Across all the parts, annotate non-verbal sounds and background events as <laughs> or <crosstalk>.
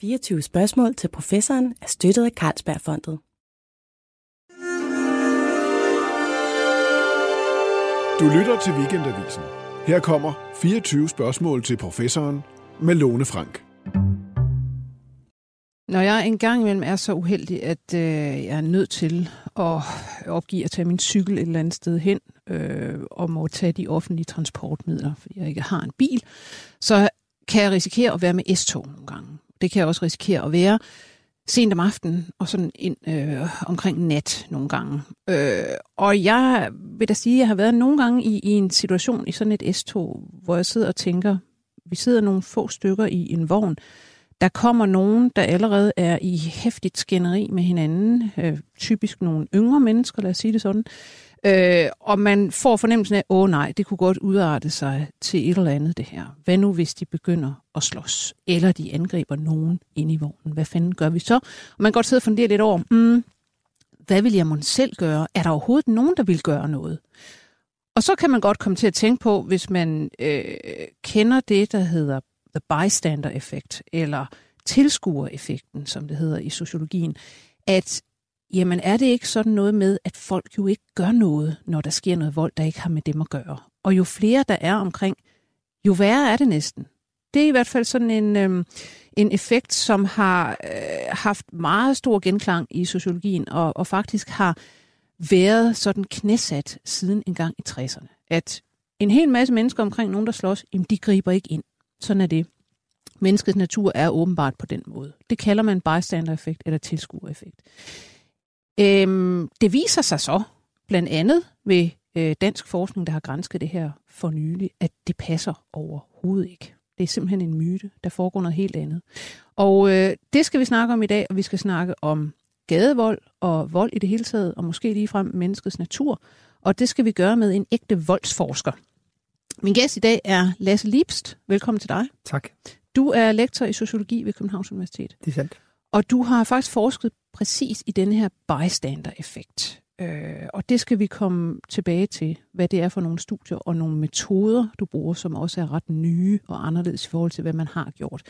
24 spørgsmål til professoren er støttet af Carlsbergfondet. Du lytter til Weekendavisen. Her kommer 24 spørgsmål til professoren med Lone Frank. Når jeg engang imellem er så uheldig, at øh, jeg er nødt til at opgive at tage min cykel et eller andet sted hen, øh, og må tage de offentlige transportmidler, fordi jeg ikke har en bil, så kan jeg risikere at være med S-tog nogle gange. Det kan jeg også risikere at være sent om aftenen og sådan ind øh, omkring nat nogle gange. Øh, og jeg vil da sige, at jeg har været nogle gange i, i en situation i sådan et S-tog, hvor jeg sidder og tænker, vi sidder nogle få stykker i en vogn, der kommer nogen, der allerede er i hæftigt skænderi med hinanden, øh, typisk nogle yngre mennesker, lad os sige det sådan, øh, Øh, og man får fornemmelsen af, åh nej, det kunne godt udarte sig til et eller andet det her. Hvad nu, hvis de begynder at slås, eller de angriber nogen ind i vognen? Hvad fanden gør vi så? Og man kan godt sidde og fundere lidt over, mm, hvad vil jeg måske selv gøre? Er der overhovedet nogen, der vil gøre noget? Og så kan man godt komme til at tænke på, hvis man øh, kender det, der hedder the bystander effect, eller tilskuereffekten, som det hedder i sociologien, at jamen er det ikke sådan noget med, at folk jo ikke gør noget, når der sker noget vold, der ikke har med dem at gøre. Og jo flere der er omkring, jo værre er det næsten. Det er i hvert fald sådan en, øh, en effekt, som har øh, haft meget stor genklang i sociologien, og, og faktisk har været sådan knæsat siden en gang i 60'erne. At en hel masse mennesker omkring nogen, der slås, jamen de griber ikke ind. Sådan er det. Menneskets natur er åbenbart på den måde. Det kalder man bystander-effekt eller tilskuereffekt. Øhm, det viser sig så, blandt andet ved øh, dansk forskning, der har grænsket det her for nylig, at det passer overhovedet ikke. Det er simpelthen en myte. Der foregår noget helt andet. Og øh, det skal vi snakke om i dag, og vi skal snakke om gadevold og vold i det hele taget, og måske ligefrem menneskets natur. Og det skal vi gøre med en ægte voldsforsker. Min gæst i dag er Lasse Liebst. Velkommen til dig. Tak. Du er lektor i sociologi ved Københavns Universitet. Det er sandt. Og du har faktisk forsket præcis i den her bystander-effekt. Øh, og det skal vi komme tilbage til, hvad det er for nogle studier og nogle metoder, du bruger, som også er ret nye og anderledes i forhold til, hvad man har gjort.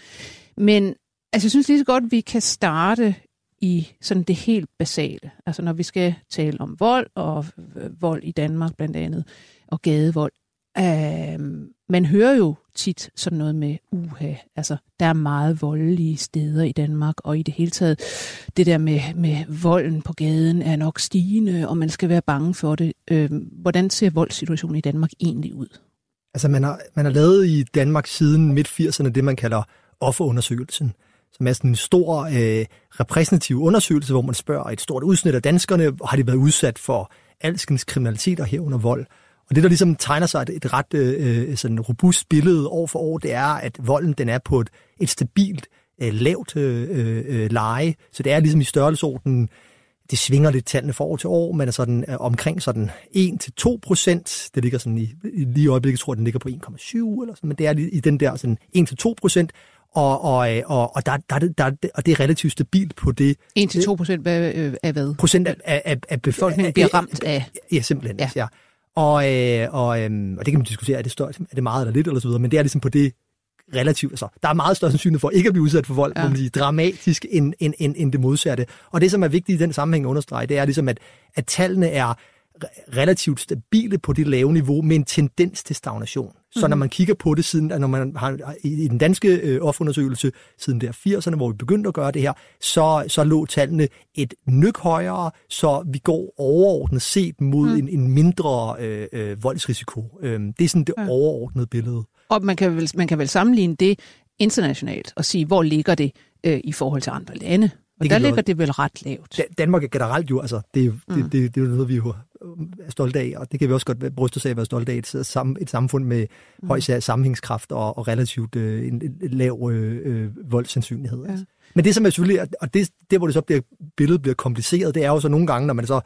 Men altså, jeg synes lige så godt, at vi kan starte i sådan det helt basale. Altså når vi skal tale om vold og vold i Danmark blandt andet, og gadevold. Øh, man hører jo tit sådan noget med uha, altså der er meget voldelige steder i Danmark, og i det hele taget, det der med, med volden på gaden er nok stigende, og man skal være bange for det. Øh, hvordan ser voldssituationen i Danmark egentlig ud? Altså man har, man har lavet i Danmark siden midt-80'erne det, man kalder offerundersøgelsen, som er sådan en stor øh, repræsentativ undersøgelse, hvor man spørger et stort udsnit af danskerne, har de været udsat for alskens kriminalitet og herunder vold. Og det, der ligesom tegner sig et, et ret øh, sådan robust billede år for år, det er, at volden den er på et, et stabilt, øh, lavt øh, øh, leje. Så det er ligesom i størrelsesordenen, det svinger lidt tallene fra år til år, men er sådan øh, omkring sådan 1-2 procent. Det ligger sådan i, lige i øjeblikket, tror jeg, den ligger på 1,7 eller sådan, men det er i den der sådan 1-2 procent. Og, og, øh, og, og, der, der, der, og det er relativt stabilt på det. 1-2 procent af, af hvad? Procent af, af, af befolkningen bliver ramt af. Ja, simpelthen. Ja. ja. Og, øh, og, øh, og det kan man diskutere, er det, større, er det meget eller lidt, eller så videre, men det er ligesom på det relativt, altså, der er meget større sandsynlighed for ikke at blive udsat for vold, ja. man sige, dramatisk end, end, end, end det modsatte. Og det, som er vigtigt i den sammenhæng at understrege, det er ligesom, at, at tallene er relativt stabile på det lave niveau med en tendens til stagnation. Så når man kigger på det siden, når man har i den danske øh, offerundersøgelse siden der 80'erne, hvor vi begyndte at gøre det her, så, så lå tallene et nyk højere, så vi går overordnet set mod mm. en, en mindre øh, øh, voldsrisiko. Øh, det er sådan det ja. overordnede billede. Og man kan, vel, man kan vel sammenligne det internationalt og sige, hvor ligger det øh, i forhold til andre lande? Og det der ligger det vel ret lavt. Da, Danmark er generelt jo, altså, det, mm. det, det, det er jo noget, vi jo er stolte af, og det kan vi også godt bryste os af at være stolte af, et, et samfund med mm. høj sammenhængskraft og, og relativt øh, en, en lav øh, øh, voldssandsynlighed. Ja. Altså. Men det som er selvfølgelig, og det, det hvor det så bliver, billedet bliver kompliceret, det er jo så nogle gange, når man så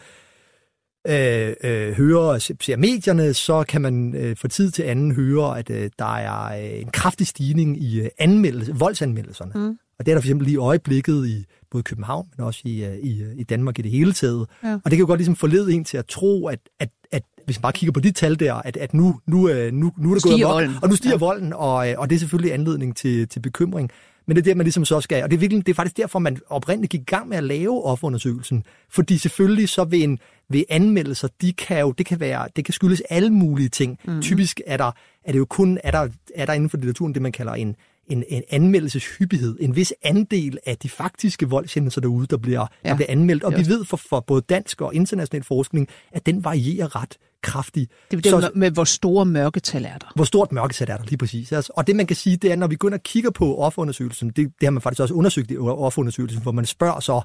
øh, øh, hører og ser medierne, så kan man øh, for tid til anden høre, at øh, der er øh, en kraftig stigning i øh, anmeldelse, voldsanmeldelserne. Mm. Og det er der for eksempel lige i øjeblikket i både København, men også i, øh, i, øh, i Danmark i det hele taget. Ja. Og det kan jo godt ligesom forlede en til at tro, at, at, at hvis man bare kigger på de tal der, at, at nu, nu, øh, nu, nu er det gået amok, og nu stiger ja. volden, og, og det er selvfølgelig anledning til, til bekymring. Men det er det, man ligesom så skal. Og det er, virkelig, det er faktisk derfor, man oprindeligt gik i gang med at lave offerundersøgelsen. Fordi selvfølgelig så vil, en, ved anmeldelser, de kan jo, det kan, være, det kan skyldes alle mulige ting. Mm. Typisk er, der, er det jo kun, er der, er der inden for litteraturen det, man kalder en, en, en anmeldelseshyppighed, en vis andel af de faktiske voldshændelser derude, der bliver, ja. der bliver anmeldt. Og vi ved for, for både dansk og international forskning, at den varierer ret kraftigt. Det er det så, med, hvor store mørketal er der. Hvor stort mørketal er der, lige præcis. Altså, og det man kan sige, det er, når vi går ind og kigger på offerundersøgelsen, det, det har man faktisk også undersøgt i offerundersøgelsen, hvor man spørger så,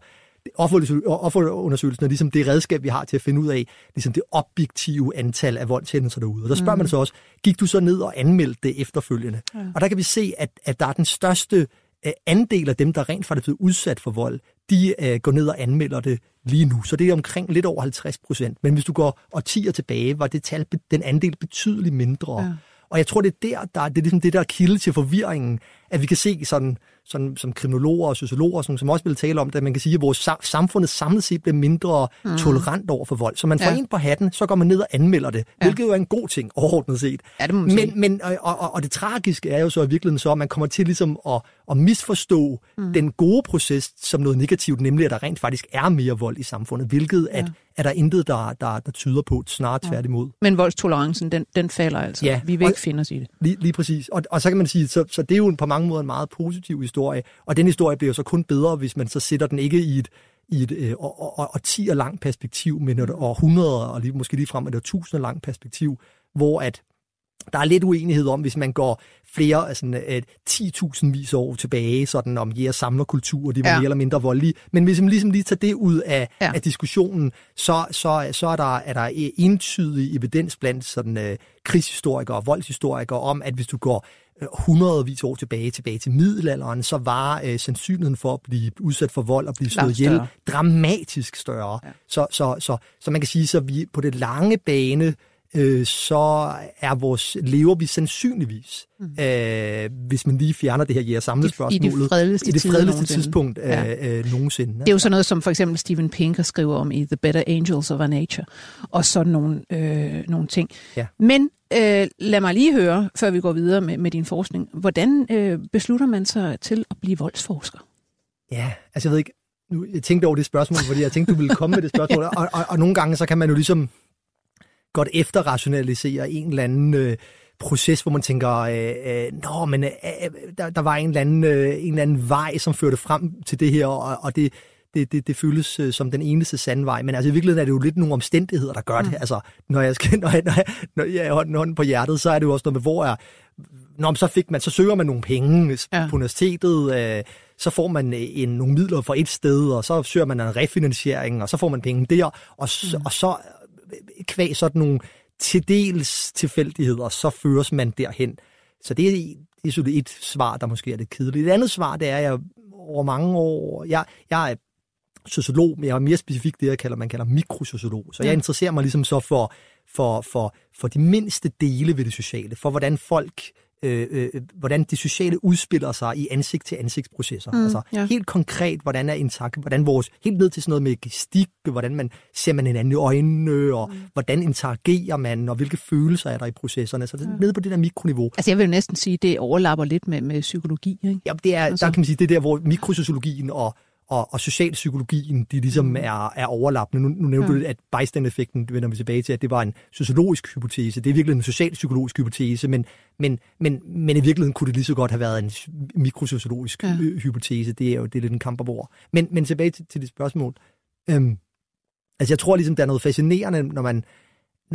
offerundersøgelsen er ligesom det redskab, vi har til at finde ud af ligesom det objektive antal af voldshændelser derude. Og der spørger mm. man så også, gik du så ned og anmeldte det efterfølgende? Ja. Og der kan vi se, at, at der er den største uh, andel af dem, der rent faktisk er blevet udsat for vold, de uh, går ned og anmelder det lige nu. Så det er omkring lidt over 50 procent. Men hvis du går årtier tilbage, var det tal, den andel betydeligt mindre. Ja. Og jeg tror, det er der, der det er ligesom det der kilde til forvirringen, at vi kan se sådan, sådan som kriminologer og sociologer, som, som også vil tale om det, at man kan sige, at vores samfundet samlet set bliver mindre mm. tolerant over for vold. Så man får ja. en på hatten, så går man ned og anmelder det, ja. hvilket jo er en god ting, overordnet set. Ja, det men, men, og, og, og det tragiske er jo så i virkeligheden så, at man kommer til ligesom at, at misforstå mm. den gode proces som noget negativt, nemlig at der rent faktisk er mere vold i samfundet, hvilket ja. at, er der intet, der, der, der tyder på, snart ja. tværtimod. Men voldstolerancen, den, den falder altså. Ja. Vi vil og, ikke finde os i det. Lige, lige præcis. Og, og så kan man sige, så, så det er jo på mange måder en meget positiv historie, og den historie bliver jo så kun bedre, hvis man så sætter den ikke i et, i et øh, årtier langt perspektiv, men et århundreder, og lige, måske lige frem et tusinder langt perspektiv, hvor at der er lidt uenighed om, hvis man går flere, altså øh, 10.000 vis år tilbage, sådan om jæger samler kultur, de var ja. mere eller mindre voldelige. Men hvis man ligesom lige tager det ud af, ja. af diskussionen, så, så, så er, der, er der entydig evidens blandt sådan, øh, krigshistorikere og voldshistorikere om, at hvis du går øh, hundredvis år tilbage, tilbage til middelalderen, så var øh, sandsynligheden for at blive udsat for vold og blive slået ihjel dramatisk større. Ja. Så, så, så, så man kan sige, så vi på det lange bane øh, så er vores, lever vi sandsynligvis, mm. øh, hvis man lige fjerner det her ja, samlet spørgsmålet, i det fredeligste, i det fredeligste tidspunkt øh, ja. øh, nogensinde. Det er jo sådan noget, som for eksempel Steven Pinker skriver om i The Better Angels of Our Nature, og sådan nogle, øh, nogle ting. Ja. Men øh, lad mig lige høre, før vi går videre med, med din forskning, hvordan øh, beslutter man sig til at blive voldsforsker? Ja, altså jeg ved ikke, nu, jeg tænkte over det spørgsmål, fordi jeg tænkte, du ville komme med det spørgsmål, <laughs> og, og, og nogle gange så kan man jo ligesom godt efterrationalisere en eller anden øh, proces, hvor man tænker, øh, øh, nå, men øh, øh, der, der var en eller, anden, øh, en eller anden vej, som førte frem til det her, og, og det, det, det, det føles øh, som den eneste sande vej. Men altså i virkeligheden er det jo lidt nogle omstændigheder, der gør det. Mm. Altså, når jeg, skal, <laughs> når jeg, når jeg, når jeg er hånden, hånden på hjertet, så er det jo også noget med, hvor er, når så, fik man, så søger man nogle penge ja. på universitetet, øh, så får man øh, en, nogle midler fra et sted, og så søger man en refinansiering, og så får man penge der, og, mm. og så kvæg sådan nogle til dels tilfældigheder, så føres man derhen. Så det er, det er et svar, der måske er lidt kedeligt. Et andet svar, det er, at jeg over mange år, jeg, jeg er sociolog, men jeg er mere specifikt det, jeg kalder, man kalder mikrosociolog. Så jeg interesserer mig ligesom så for, for, for, for de mindste dele ved det sociale, for hvordan folk Øh, øh, hvordan det sociale udspiller sig i ansigt-til-ansigtsprocesser. Mm, altså ja. helt konkret, hvordan er interak, hvordan vores, helt ned til sådan noget med gestik, hvordan man ser man hinanden i øjnene, og mm. hvordan interagerer man, og hvilke følelser er der i processerne. Så det ja. nede på det der mikroniveau. Altså jeg vil næsten sige, det overlapper lidt med, med psykologi. Ikke? Ja, det er, altså. der kan man sige, det er der, hvor mikrosociologien og og, og socialpsykologien, de ligesom mm. er, er overlappende. Nu, nu nævnte ja. du, at bystand-effekten, det vender vi tilbage til, at det var en sociologisk hypotese. Det er virkelig en socialpsykologisk hypotese, men, men, men, men i virkeligheden kunne det lige så godt have været en mikrosociologisk ja. hypotese. Det er jo det er lidt en kamp over. Men, men tilbage til, til det spørgsmål. Øhm, altså jeg tror ligesom, der er noget fascinerende, når man,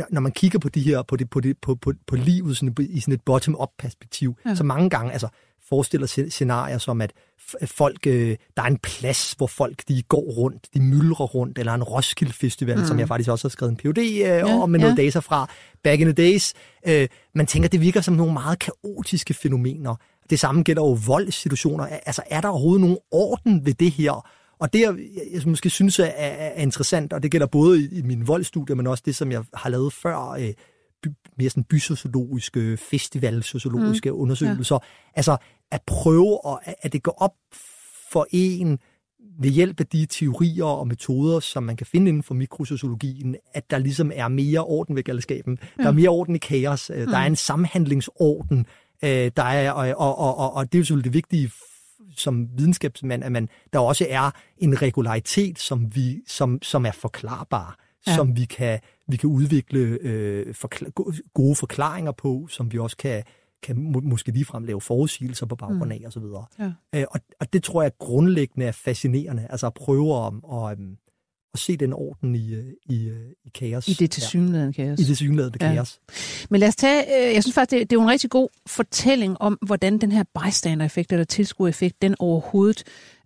når, man kigger på de her, på, det, på, det, på, på, på livet sådan, i sådan et bottom-up perspektiv, ja. så mange gange, altså forestiller scenarier som, at folk, øh, der er en plads, hvor folk de går rundt, de myldrer rundt, eller en Roskilde Festival, mm. som jeg faktisk også har skrevet en PhD øh, ja, om med ja. noget data fra back in the days. Øh, man tænker, det virker som nogle meget kaotiske fænomener. Det samme gælder jo voldssituationer. Altså, er der overhovedet nogen orden ved det her? Og det, jeg, jeg måske synes er, er, er interessant, og det gælder både i, i min voldstudie, men også det, som jeg har lavet før, øh, by, mere sådan bysociologiske, festivalsociologiske mm. undersøgelser. Ja. Altså at prøve, at, at det går op for en ved hjælp af de teorier og metoder, som man kan finde inden for mikrosociologien, at der ligesom er mere orden ved galskaben. Ja. Der er mere orden i kaos. Mm. Der er en samhandlingsorden. Øh, der er, og, og, og, og det er jo selvfølgelig det vigtige som videnskabsmand, at man, der også er en regularitet, som, vi, som, som er forklarbar, ja. som vi kan, vi kan udvikle øh, forkla- gode forklaringer på, som vi også kan, kan må, måske ligefrem lave forudsigelser på baggrund af mm. osv. Ja. Øh, og, og det tror jeg grundlæggende er fascinerende, altså at prøve at, og, øhm, at se den orden i, øh, i, øh, i kaos. I det tilsyneladende ja. kaos. I det tilsyneladende ja. kaos. Men lad os tage, øh, jeg synes faktisk, det, det er jo en rigtig god fortælling om, hvordan den her bystander-effekt eller tilskuereffekt, den overhovedet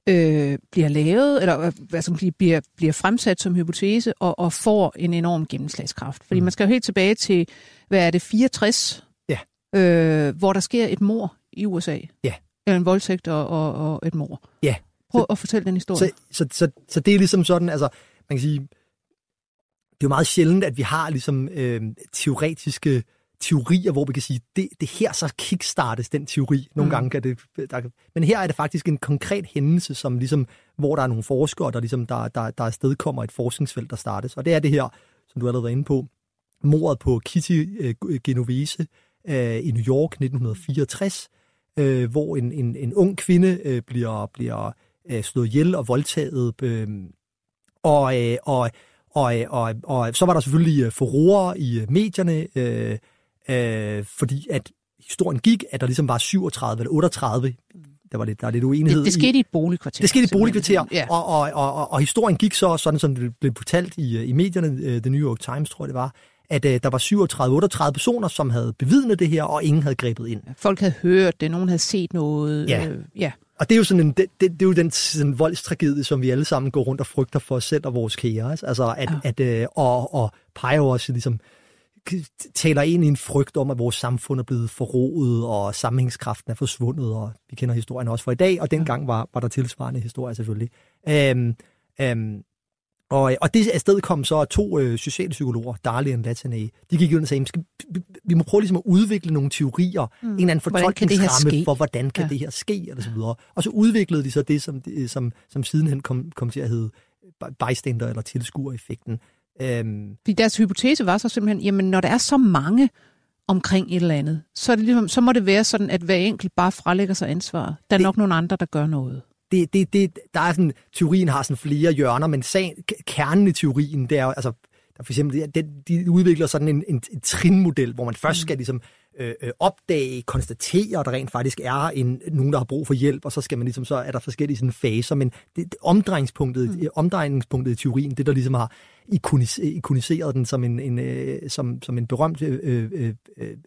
øh, bliver lavet, eller sige, bliver, bliver fremsat som hypotese, og, og får en enorm gennemslagskraft. Fordi mm. man skal jo helt tilbage til, hvad er det, 64? Ja. Øh, hvor der sker et mor i USA. Ja. Eller en voldtægt og, og, og et mor. Ja. Prøv at fortælle den historie. Så, så, så, så det er ligesom sådan, altså, man kan sige, det er jo meget sjældent, at vi har ligesom øh, teoretiske teorier, hvor vi kan sige, det, det her så kickstartes den teori. Nogle mm. gange kan det... Der, men her er det faktisk en konkret hændelse, som ligesom, hvor der er nogle forskere, der, ligesom, der, der, der afsted kommer et forskningsfelt, der startes. Og det er det her, som du allerede var inde på, mordet på Kitty øh, Genovese øh, i New York 1964, øh, hvor en, en, en ung kvinde øh, bliver, bliver øh, slået ihjel og voldtaget øh, og, øh, og, og, og, og så var der selvfølgelig øh, furore i øh, medierne, øh, øh, fordi at historien gik, at der ligesom var 37 eller 38 der var lidt, der er lidt uenighed. Det, det skete i et boligkvarter. Det skete i et boligkvarter, ja. og, og, og, og, og historien gik så, sådan som det blev fortalt i, i medierne, The New York Times tror jeg det var, at uh, der var 37-38 personer, som havde bevidnet det her, og ingen havde grebet ind. Folk havde hørt det, nogen havde set noget. Ja. Øh, ja. Og det er jo sådan en, det, det, det er jo den sådan voldstragedie, som vi alle sammen går rundt og frygter for os selv og vores kære. Altså at, ja. at, øh, og, og peger også ligesom, taler ind i en frygt om, at vores samfund er blevet forroet, og sammenhængskraften er forsvundet, og vi kender historien også for i dag, og dengang var, var der tilsvarende historie selvfølgelig. Øhm, øhm, og, og det afsted kom så to øh, socialpsykologer, Darley og Latanay. De gik ud og sagde, vi må prøve ligesom at udvikle nogle teorier, mm. en eller anden fortolkningsramme for, hvordan kan ja. det her ske, eller så videre. Og så udviklede de så det, som, som, som sidenhen kom, kom til at hedde bystander eller tilskuereffekten. Øhm. Fordi deres hypotese var så simpelthen, jamen når der er så mange omkring et eller andet, så, er det ligesom, så må det være sådan, at hver enkelt bare frelægger sig ansvar. Der er det, nok nogle andre, der gør noget det, det, det, der er sådan, teorien har sådan flere hjørner, men sagen, kernen i teorien, det er jo, altså, der for eksempel, det, de udvikler sådan en, en, en trinmodel, hvor man først skal mm. ligesom øh, øh, opdage, konstatere, at der rent faktisk er en, nogen, der har brug for hjælp, og så skal man ligesom, så er der forskellige sådan faser, men det, det omdrejningspunktet, mm. omdrejningspunktet i teorien, det der ligesom har ikoniseret den som en, en, øh, som, som en berømt øh, øh, øh,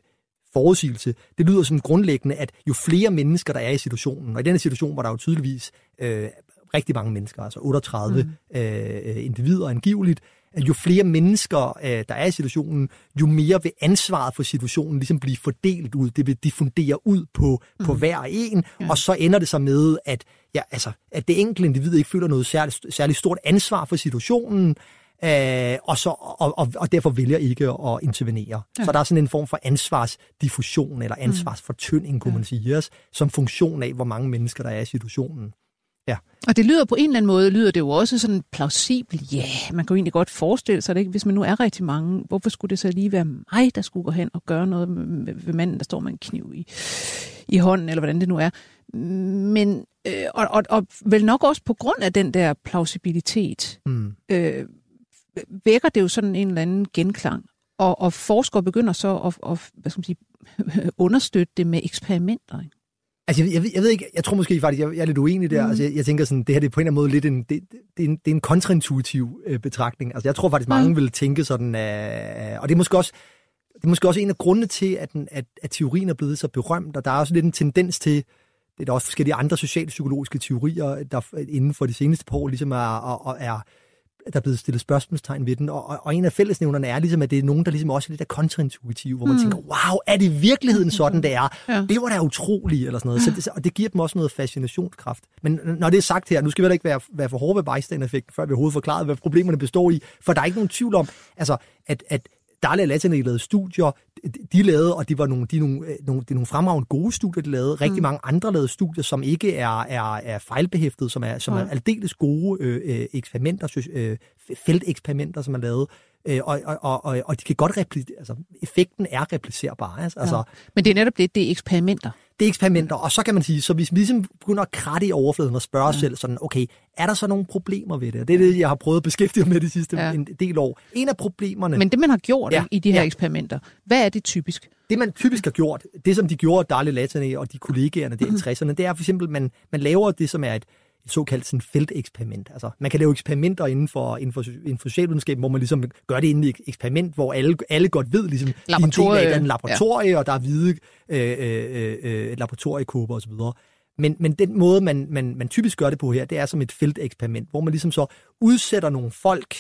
forudsigelse, det lyder som grundlæggende, at jo flere mennesker, der er i situationen, og i denne situation var der jo tydeligvis øh, rigtig mange mennesker, altså 38 mm. øh, individer angiveligt, at jo flere mennesker, øh, der er i situationen, jo mere vil ansvaret for situationen ligesom blive fordelt ud. Det vil diffundere ud på, mm. på hver en, ja. og så ender det så med, at, ja, altså, at det enkelte individ ikke føler noget særligt, særligt stort ansvar for situationen, øh, og, så, og, og, og derfor vælger ikke at intervenere. Ja. Så der er sådan en form for ansvarsdiffusion, eller mm. ansvarsfortynding, kunne ja. man sige, yes, som funktion af, hvor mange mennesker der er i situationen. Ja. Og det lyder på en eller anden måde, lyder det jo også sådan plausibelt. Ja, yeah, man kan jo egentlig godt forestille sig det, ikke? Hvis man nu er rigtig mange, hvorfor skulle det så lige være mig, der skulle gå hen og gøre noget med, med manden, der står med en kniv i, i hånden, eller hvordan det nu er. Men, øh, og, og, og vel nok også på grund af den der plausibilitet, mm. øh, vækker det jo sådan en eller anden genklang. Og, og forskere begynder så at, at hvad skal man sige, <laughs> understøtte det med eksperimenter. Ikke? Altså, jeg, jeg, jeg ved ikke, jeg tror måske faktisk, jeg, jeg er lidt uenig der. Mm. Altså, jeg, jeg tænker sådan, det her det er på en eller anden måde lidt en, det, det er en, det er en kontraintuitiv øh, betragtning. Altså, jeg tror faktisk, mange mm. vil tænke sådan, øh, og det er måske også, det er måske også en af grundene til, at, den, at, at teorien er blevet så berømt, og der er også lidt en tendens til, det er der også forskellige andre socialpsykologiske teorier, der inden for de seneste par år ligesom er, er, er der er blevet stillet spørgsmålstegn ved den, og, og en af fællesnævnerne er ligesom, at det er nogen, der ligesom også er lidt af kontraintuitive, hvor man mm. tænker, wow, er det i virkeligheden sådan, det er? Ja. Det var da utroligt, eller sådan noget. Så det, og det giver dem også noget fascinationskraft. Men når det er sagt her, nu skal vi heller ikke være, være for hårde ved bystander-effekten, før vi overhovedet forklaret, hvad problemerne består i, for der er ikke nogen tvivl om, altså, at, at Dalia Latinay lavede studier, de lavede, og de var nogle, de nogle, øh, nogle, det er nogle fremragende gode studier, de lavede. Rigtig mm. mange andre lavede studier, som ikke er, er, er fejlbehæftet, som er, som er aldeles gode øh, øh, eksperimenter, øh, felteksperimenter, som er lavet. Øh, og, og, og, og de kan godt replicere, altså effekten er replicerbar. Altså, ja. altså, Men det er netop det, det er eksperimenter. Det er eksperimenter, og så kan man sige, så hvis vi ligesom begynder at kratte i overfladen og spørge ja. os selv sådan, okay, er der så nogle problemer ved det? Og det er det, jeg har prøvet at beskæftige mig med de sidste ja. en del år. En af problemerne... Men det, man har gjort ja. i de her ja. eksperimenter, hvad er det typisk? Det, man typisk har gjort, det som de gjorde, Darle Latane og de kollegaerne der i 60'erne, mhm. det er for eksempel, man, man laver det, som er et, et såkaldt sådan felteksperiment. Altså, man kan lave eksperimenter inden for, inden for, inden for socialvidenskab, hvor man ligesom gør det inden i et eksperiment, hvor alle, alle godt ved, ligesom, de er en del af et laboratorie, ja. og der er hvide øh, øh, øh, laboratoriekåber osv. Men, men den måde, man, man, man typisk gør det på her, det er som et felteksperiment, hvor man ligesom så udsætter nogle folk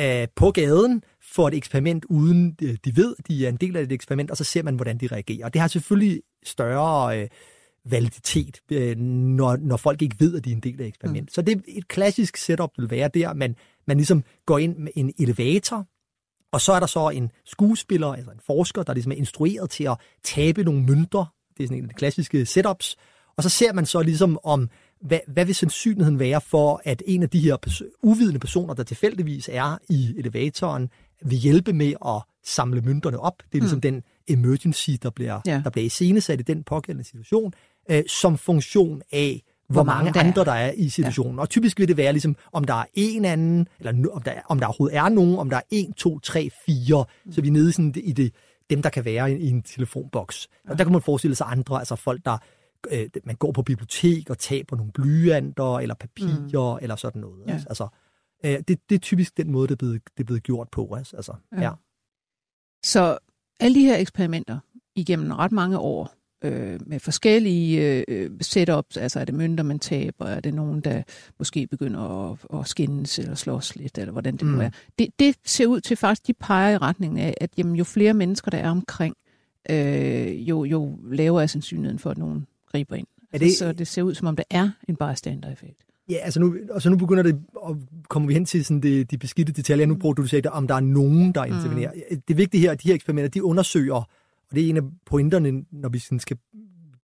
øh, på gaden for et eksperiment, uden øh, de ved, de er en del af et eksperiment, og så ser man, hvordan de reagerer. Og det har selvfølgelig større... Øh, validitet, øh, når, når folk ikke ved, at de er en del af eksperimentet. Mm. Så det er et klassisk setup, vil være der, man, man ligesom går ind med en elevator, og så er der så en skuespiller, altså en forsker, der ligesom er instrueret til at tabe nogle mønter. Det er sådan en af de klassiske setups. Og så ser man så ligesom om, hvad, hvad vil sandsynligheden være for, at en af de her pers- uvidende personer, der tilfældigvis er i elevatoren, vil hjælpe med at samle mønterne op. Det er ligesom mm. den emergency, der bliver, ja. der bliver iscenesat i den pågældende situation øh, som funktion af, hvor, hvor mange, mange der andre der er i situationen. Ja. Og typisk vil det være ligesom, om der er en anden, eller om der, om der overhovedet er nogen, om der er en, to, tre, fire, mm. så vi er nede i, sådan, i det, dem, der kan være i, i en telefonboks. Ja. Og der kan man forestille sig andre, altså folk, der øh, man går på bibliotek og taber nogle blyanter, eller papirer, mm. eller sådan noget. Ja. Altså, øh, det, det er typisk den måde, det er blevet, det er blevet gjort på. Altså, ja. Ja. Så alle de her eksperimenter igennem ret mange år, øh, med forskellige øh, setups. Altså er det mønter, man taber? Er det nogen, der måske begynder at, at skændes eller slås lidt, eller hvordan det mm. nu er? Det, det ser ud til faktisk, de peger i retning af, at jamen, jo flere mennesker, der er omkring, øh, jo, jo lavere er sandsynligheden for, at nogen griber ind. Er det... Så det ser ud, som om der er en bystander-effekt. Ja, altså nu, og så nu begynder det, og kommer vi hen til sådan de, de beskidte detaljer. Nu bruger du, du sagde, om der er nogen, der intervenerer. Mm. Det vigtige her, at de her eksperimenter, de undersøger og det er en af pointerne, når vi sådan skal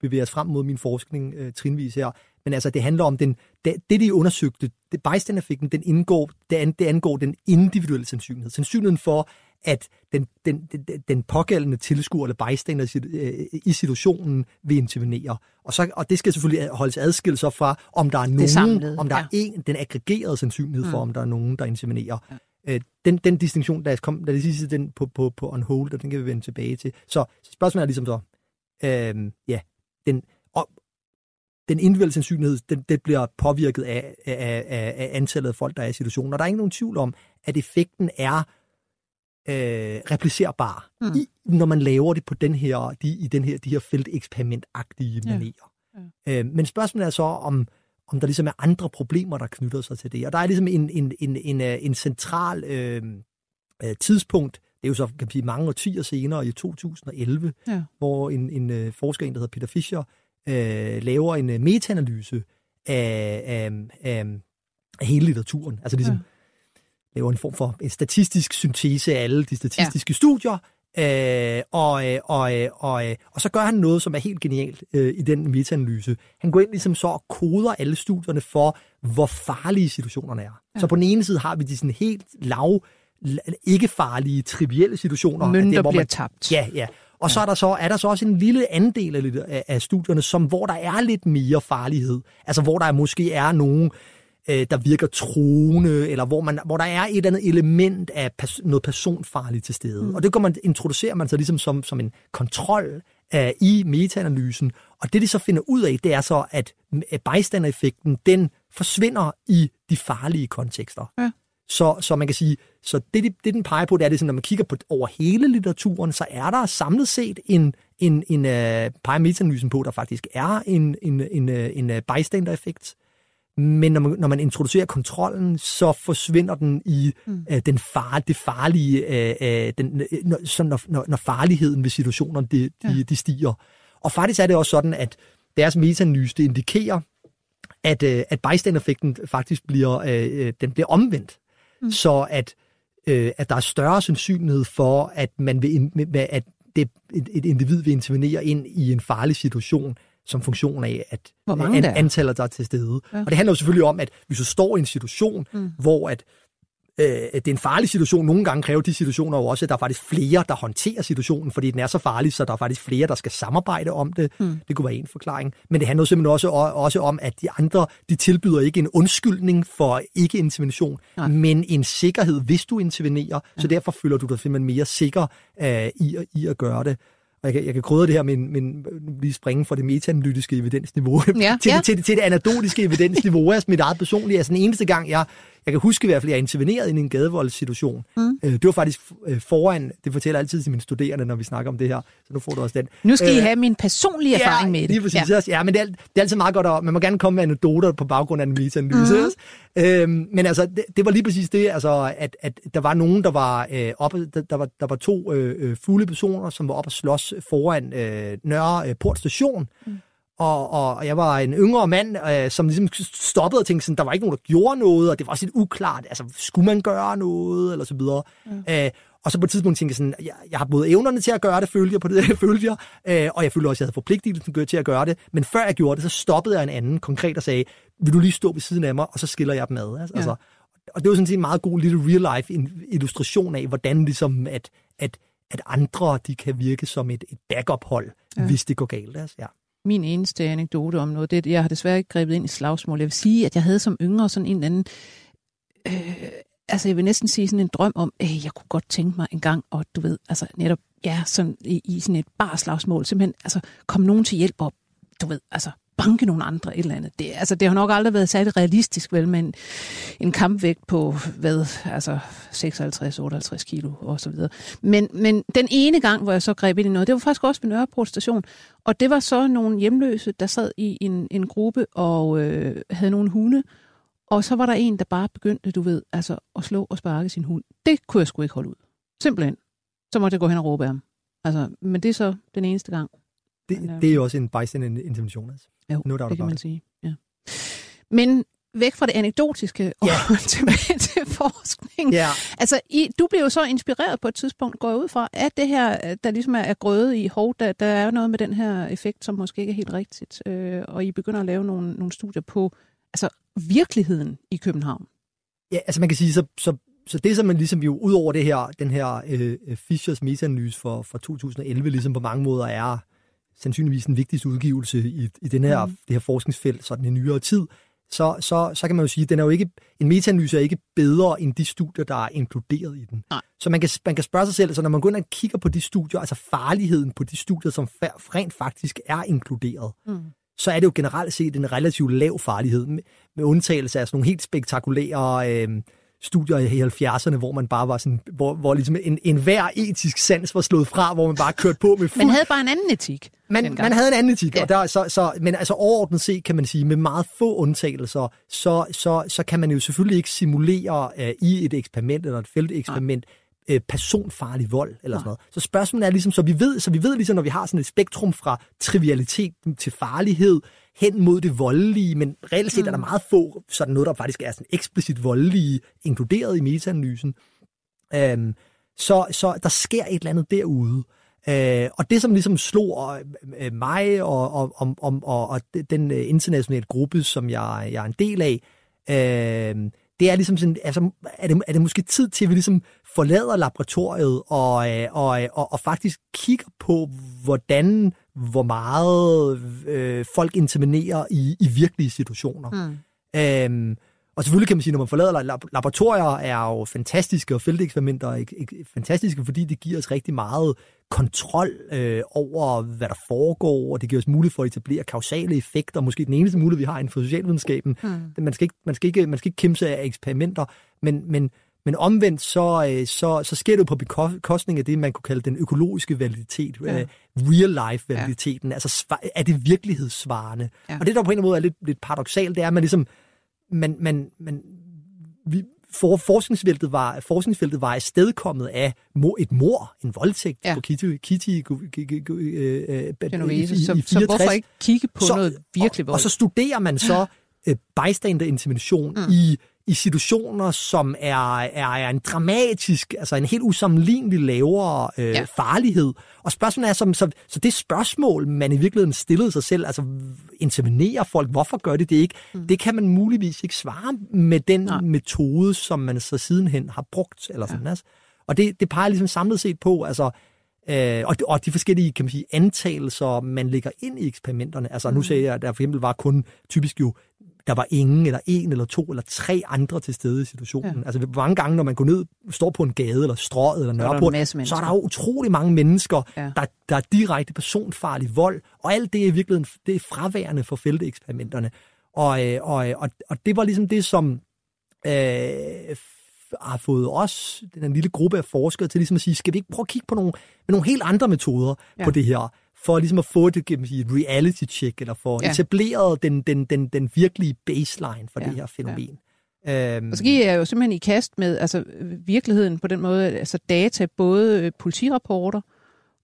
bevæge os frem mod min forskning øh, trinvis her. Men altså, det handler om, den, det, det de undersøgte, det bystandereffekten, den indgår, det, an, det angår den individuelle sandsynlighed. Sandsynligheden for, at den, den, den, den pågældende tilskuer eller bystander øh, i situationen vil intervenere. Og, så, og det skal selvfølgelig holdes adskilt så fra, om der er nogen, samlede, om der ja. er en, den aggregerede sandsynlighed mm. for, om der er nogen, der intervenerer. Ja. Øh, den, den distinktion, der kom, der det sidste den på, på, på on hold, og den kan vi vende tilbage til. Så, så spørgsmålet er ligesom så, øh, ja, den, og, den individuelle sandsynlighed, den, det bliver påvirket af, af, af, af antallet af folk, der er i situationen. Og der er ikke nogen tvivl om, at effekten er øh, replicerbar, mm. i, når man laver det på den her, de, i den her, de her felteksperimentagtige manerer. Ja. Ja. Øh, men spørgsmålet er så, om, om der ligesom er andre problemer, der knytter sig til det. Og der er ligesom en, en, en, en, øh, en central øh, øh, tidspunkt, det er jo så kan man sige, mange årtier senere, i 2011, ja. hvor en, en øh, forsker, der hedder Peter Fischer, øh, laver en metaanalyse af, af, af, af hele litteraturen. Altså ligesom ja. laver en form for en statistisk syntese af alle de statistiske ja. studier, Øh, og, øh, og, øh, og, øh, og så gør han noget, som er helt genialt øh, i den metaanalyse. Han går ind ligesom så og koder alle studierne for, hvor farlige situationerne er. Ja. Så på den ene side har vi de sådan helt lav, ikke farlige, trivielle situationer. Mønter der, hvor bliver man, tabt. Ja, ja. Og ja. så er der så er der så også en lille andel af, af studierne, som hvor der er lidt mere farlighed. Altså hvor der måske er nogen øh, der virker truende, eller hvor, man, hvor der er et eller andet element af pers- noget personfarligt til stede. Mm. Og det går man, introducerer man så ligesom som, som en kontrol øh, i metaanalysen. Og det, de så finder ud af, det er så, at bystander-effekten, den forsvinder i de farlige kontekster. Ja. Så, så man kan sige, så det, det, det den peger på, det er, det sådan, når man kigger på over hele litteraturen, så er der samlet set en, en, en uh, peger metaanalysen på, der faktisk er en, en, en, en, en uh, bystander-effekt. Men når man, når man introducerer kontrollen, så forsvinder den i mm. øh, den far, det farlige, øh, øh den, øh, når, så når, når, når farligheden ved situationerne de, de, ja. de stiger. Og faktisk er det også sådan, at deres metaanalyse det indikerer, at, øh, at bystander-effekten faktisk bliver, øh, øh, den bliver omvendt. Mm. Så at, øh, at der er større sandsynlighed for, at man vil, at det, et, et individ vil intervenere ind i en farlig situation, som funktion af, at Hvor mange an, antallet der er til stede. Ja. Og det handler jo selvfølgelig om, at hvis du står i en situation, mm. hvor at øh, det er en farlig situation. Nogle gange kræver de situationer jo også, at der er faktisk flere, der håndterer situationen, fordi den er så farlig, så der er faktisk flere, der skal samarbejde om det. Mm. Det kunne være en forklaring. Men det handler simpelthen også, også om, at de andre, de tilbyder ikke en undskyldning for ikke-intervention, Nej. men en sikkerhed, hvis du intervenerer. Ja. Så derfor føler du dig simpelthen mere sikker øh, i, i at gøre det. Og jeg kan, jeg kan krydre det her med, med, med lige springe fra det metaanalytiske evidensniveau ja, <laughs> til, ja. Til, til, til det anekdotiske evidensniveau. Altså mit eget personlige. Altså den eneste gang, jeg jeg kan huske i hvert fald, at jeg intervenerede i en gadevoldssituation. Mm. Øh, det var faktisk øh, foran, det fortæller jeg altid til mine studerende, når vi snakker om det her, så nu får du også den. Nu skal øh, I have min personlige erfaring ja, med det. Lige præcis. Ja, ja men det er, det er altid meget godt, at man må gerne komme med anekdoter på baggrund af en meta-analyse. Mm. Øhm, men altså, det, det, var lige præcis det, altså, at, at der var nogen, der var øh, oppe, der, der, var, der var to øh, øh fulde personer, som var oppe og slås foran øh, Nørre øh, Port Station. Mm og, og jeg var en yngre mand, øh, som ligesom stoppede og tænkte sådan, der var ikke nogen, der gjorde noget, og det var også lidt uklart, altså skulle man gøre noget, eller så videre. Mm. Øh, og så på et tidspunkt tænkte jeg sådan, jeg, jeg har både evnerne til at gøre det, følte jeg på det, <laughs> følte jeg, øh, og jeg følte også, at jeg havde forpligtelsen til at gøre det. Men før jeg gjorde det, så stoppede jeg en anden konkret og sagde, vil du lige stå ved siden af mig, og så skiller jeg dem ad. Altså, ja. altså, og det var sådan set en meget god lille real-life illustration af, hvordan ligesom, at, at, at andre de kan virke som et, et backup-hold, ja. hvis det går galt. Altså, ja min eneste anekdote om noget. Det, jeg har desværre ikke grebet ind i slagsmål. Jeg vil sige, at jeg havde som yngre sådan en eller anden... Øh, altså, jeg vil næsten sige sådan en drøm om, at jeg kunne godt tænke mig en gang, og du ved, altså netop, ja, sådan i, i sådan et barslagsmål, simpelthen, altså, kom nogen til hjælp op, du ved, altså, banke nogle andre et eller andet. Det, altså, det har nok aldrig været særlig realistisk, vel, men en kampvægt på, hvad, altså 56-58 kilo og så videre. Men, men den ene gang, hvor jeg så greb ind i noget, det var faktisk også ved Nørreport station, og det var så nogle hjemløse, der sad i en, en gruppe og øh, havde nogle hunde, og så var der en, der bare begyndte, du ved, altså at slå og sparke sin hund. Det kunne jeg sgu ikke holde ud. Simpelthen. Så måtte jeg gå hen og råbe af ham. Altså, men det er så den eneste gang. Det, men, øh, det er jo også en bystander intervention, altså. Jo, no det kan man sige. Ja. Men væk fra det anekdotiske og ja. <laughs> tilbage til forskning. Ja. Altså, I, du blev jo så inspireret på et tidspunkt, går ud fra, at det her, der ligesom er, er grøde i hov, der, der er noget med den her effekt, som måske ikke er helt rigtigt, øh, og I begynder at lave nogle, nogle studier på altså, virkeligheden i København. Ja, altså man kan sige, så, så, så det som man ligesom jo ud over det her, den her øh, Fischers meta-analyse for, for 2011, ligesom på mange måder er sandsynligvis den vigtigste udgivelse i, i den her, mm. det her forskningsfelt sådan i nyere tid, så, så, så kan man jo sige, at den er jo ikke, en metaanalyse er ikke bedre end de studier, der er inkluderet i den. Nej. Så man kan, man kan spørge sig selv, så når man går ind og kigger på de studier, altså farligheden på de studier, som rent faktisk er inkluderet, mm. så er det jo generelt set en relativt lav farlighed, med, med undtagelse af sådan nogle helt spektakulære øh, studier i 70'erne, hvor man bare var sådan, hvor, hvor ligesom en, en hver etisk sans var slået fra, hvor man bare kørte på med fuld... Man havde bare en anden etik. Man, man havde en anden etik, ja. og der, så, så, men altså overordnet set kan man sige, med meget få undtagelser, så, så, så kan man jo selvfølgelig ikke simulere uh, i et eksperiment eller et felteksperiment uh, personfarlig vold eller sådan noget. Så spørgsmålet er ligesom, så vi ved, så vi ved ligesom, når vi har sådan et spektrum fra trivialitet til farlighed, hen mod det voldelige, men reelt set mm. er der mm. meget få sådan noget, der faktisk er sådan eksplicit voldelige, inkluderet i metaanalysen. Um, så, så der sker et eller andet derude. Uh, og det, som ligesom slog uh, mig og, og, og, og, og, og den uh, internationale gruppe, som jeg, jeg er en del af, uh, det er ligesom sådan, altså, er det, er det måske tid til, at vi ligesom forlader laboratoriet og, og, og, og faktisk kigger på, hvordan hvor meget øh, folk intervenerer i, i virkelige situationer. Mm. Øhm, og selvfølgelig kan man sige, når man forlader laboratorier, er jo fantastiske, og felteksperimenter er ikke, ikke, fantastiske, fordi det giver os rigtig meget kontrol øh, over, hvad der foregår, og det giver os mulighed for at etablere kausale effekter. Måske den eneste mulighed, vi har inden for socialvidenskaben. Mm. Man, skal ikke, man, skal ikke, man skal ikke kæmpe sig af eksperimenter, men, men men omvendt, så, øh, så, så sker det jo på bekostning af det, man kunne kalde den økologiske validitet, ja. Øh, real-life-validiteten. Ja. Altså, er det virkelighedssvarende? Ja. Og det, der på en eller anden måde er lidt, lidt paradoxalt, det er, at man ligesom, man, man, man, vi, for forskningsfeltet var, forskningsfeltet var afstedkommet af et mor, en voldtægt ja. på Kitty, Kitty øh, Genovese. i, i, så, i 64. Så hvorfor ikke kigge på så, noget virkelig vold? Og, og så studerer man så øh, bystander intervention mm. i i situationer, som er, er, er en dramatisk, altså en helt usammenlignelig lavere øh, ja. farlighed. Og spørgsmålet er, som, så, så det spørgsmål, man i virkeligheden stillede sig selv, altså intervenerer folk, hvorfor gør det det ikke, mm. det kan man muligvis ikke svare med den Nej. metode, som man så sidenhen har brugt. Eller sådan, ja. altså. Og det, det peger ligesom samlet set på, altså, Øh, og, de, og de forskellige kan man sige, antagelser, man lægger ind i eksperimenterne. Altså mm. nu sagde jeg, at der for eksempel var kun typisk jo, der var ingen, eller en, eller to, eller tre andre til stede i situationen. Ja. Altså mange gange, når man går ned, står på en gade, eller strået, eller nørreport, så er der jo utrolig mange mennesker, ja. der, der er direkte personfarlig vold, og alt det er i virkeligheden det er fraværende for felteeksperimenterne. Og, øh, og, og, og det var ligesom det, som øh, har fået os, den lille gruppe af forskere, til ligesom at sige, skal vi ikke prøve at kigge på nogle, med nogle helt andre metoder ja. på det her, for ligesom at få det, kan man sige, reality check, eller for ja. etableret den, den, den, den virkelige baseline for ja. det her fænomen. Ja. Øhm, og så giver jeg jo simpelthen i kast med altså, virkeligheden på den måde, altså data, både øh, politirapporter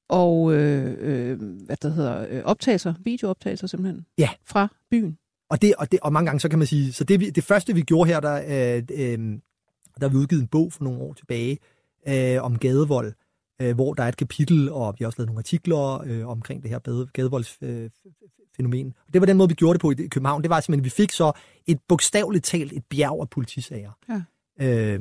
og øh, øh, hvad der hedder, øh, optagelser, videooptagelser simpelthen, ja. fra byen. Og, det, og, det, og mange gange, så kan man sige, så det, vi, det første, vi gjorde her, der, øh, øh, der vi udgivet en bog for nogle år tilbage øh, om gadevold, øh, hvor der er et kapitel, og vi har også lavet nogle artikler øh, omkring det her gadevoldsfænomen. Øh, det var den måde, vi gjorde det på i København. Det var simpelthen, at vi fik så et bogstaveligt talt et bjerg af politisager. Ja. Øh,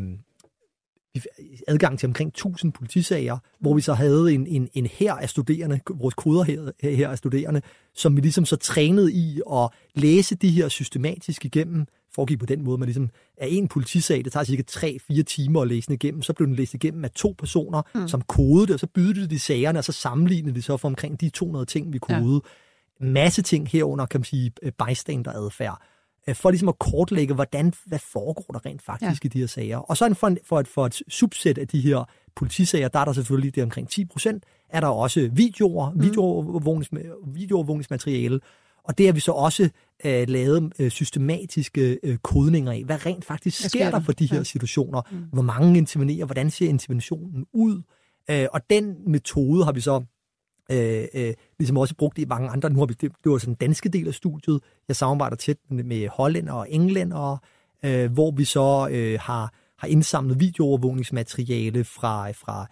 adgang til omkring 1000 politisager, hvor vi så havde en, en, en her af studerende, vores koder her, her af studerende, som vi ligesom så trænede i at læse de her systematisk igennem, foregik på den måde, man ligesom er en politisag, det tager cirka 3-4 timer at læse den igennem, så blev den læst igennem af to personer, mm. som kodede det, og så byttede de sagerne, og så sammenlignede de så for omkring de 200 ting, vi kodede. Ja. Masse ting herunder, kan man sige, bystander-adfærd øh, for ligesom at kortlægge, hvordan, hvad foregår der rent faktisk ja. i de her sager. Og så for, for, et, for et subsæt af de her politisager, der er der selvfølgelig det er omkring 10 procent, er der også videoer, mm. videoovervågningsmateriale, og det har vi så også øh, lavet øh, systematiske øh, kodninger af. Hvad rent faktisk sker, sker der for de her ja. situationer? Mm. Hvor mange intervenerer? Hvordan ser interventionen ud? Øh, og den metode har vi så øh, øh, ligesom også brugt i mange andre. Nu har vi, det, det var sådan den danske del af studiet. Jeg samarbejder tæt med hollænder og englænder, øh, hvor vi så øh, har, har indsamlet videoovervågningsmateriale fra, fra øh,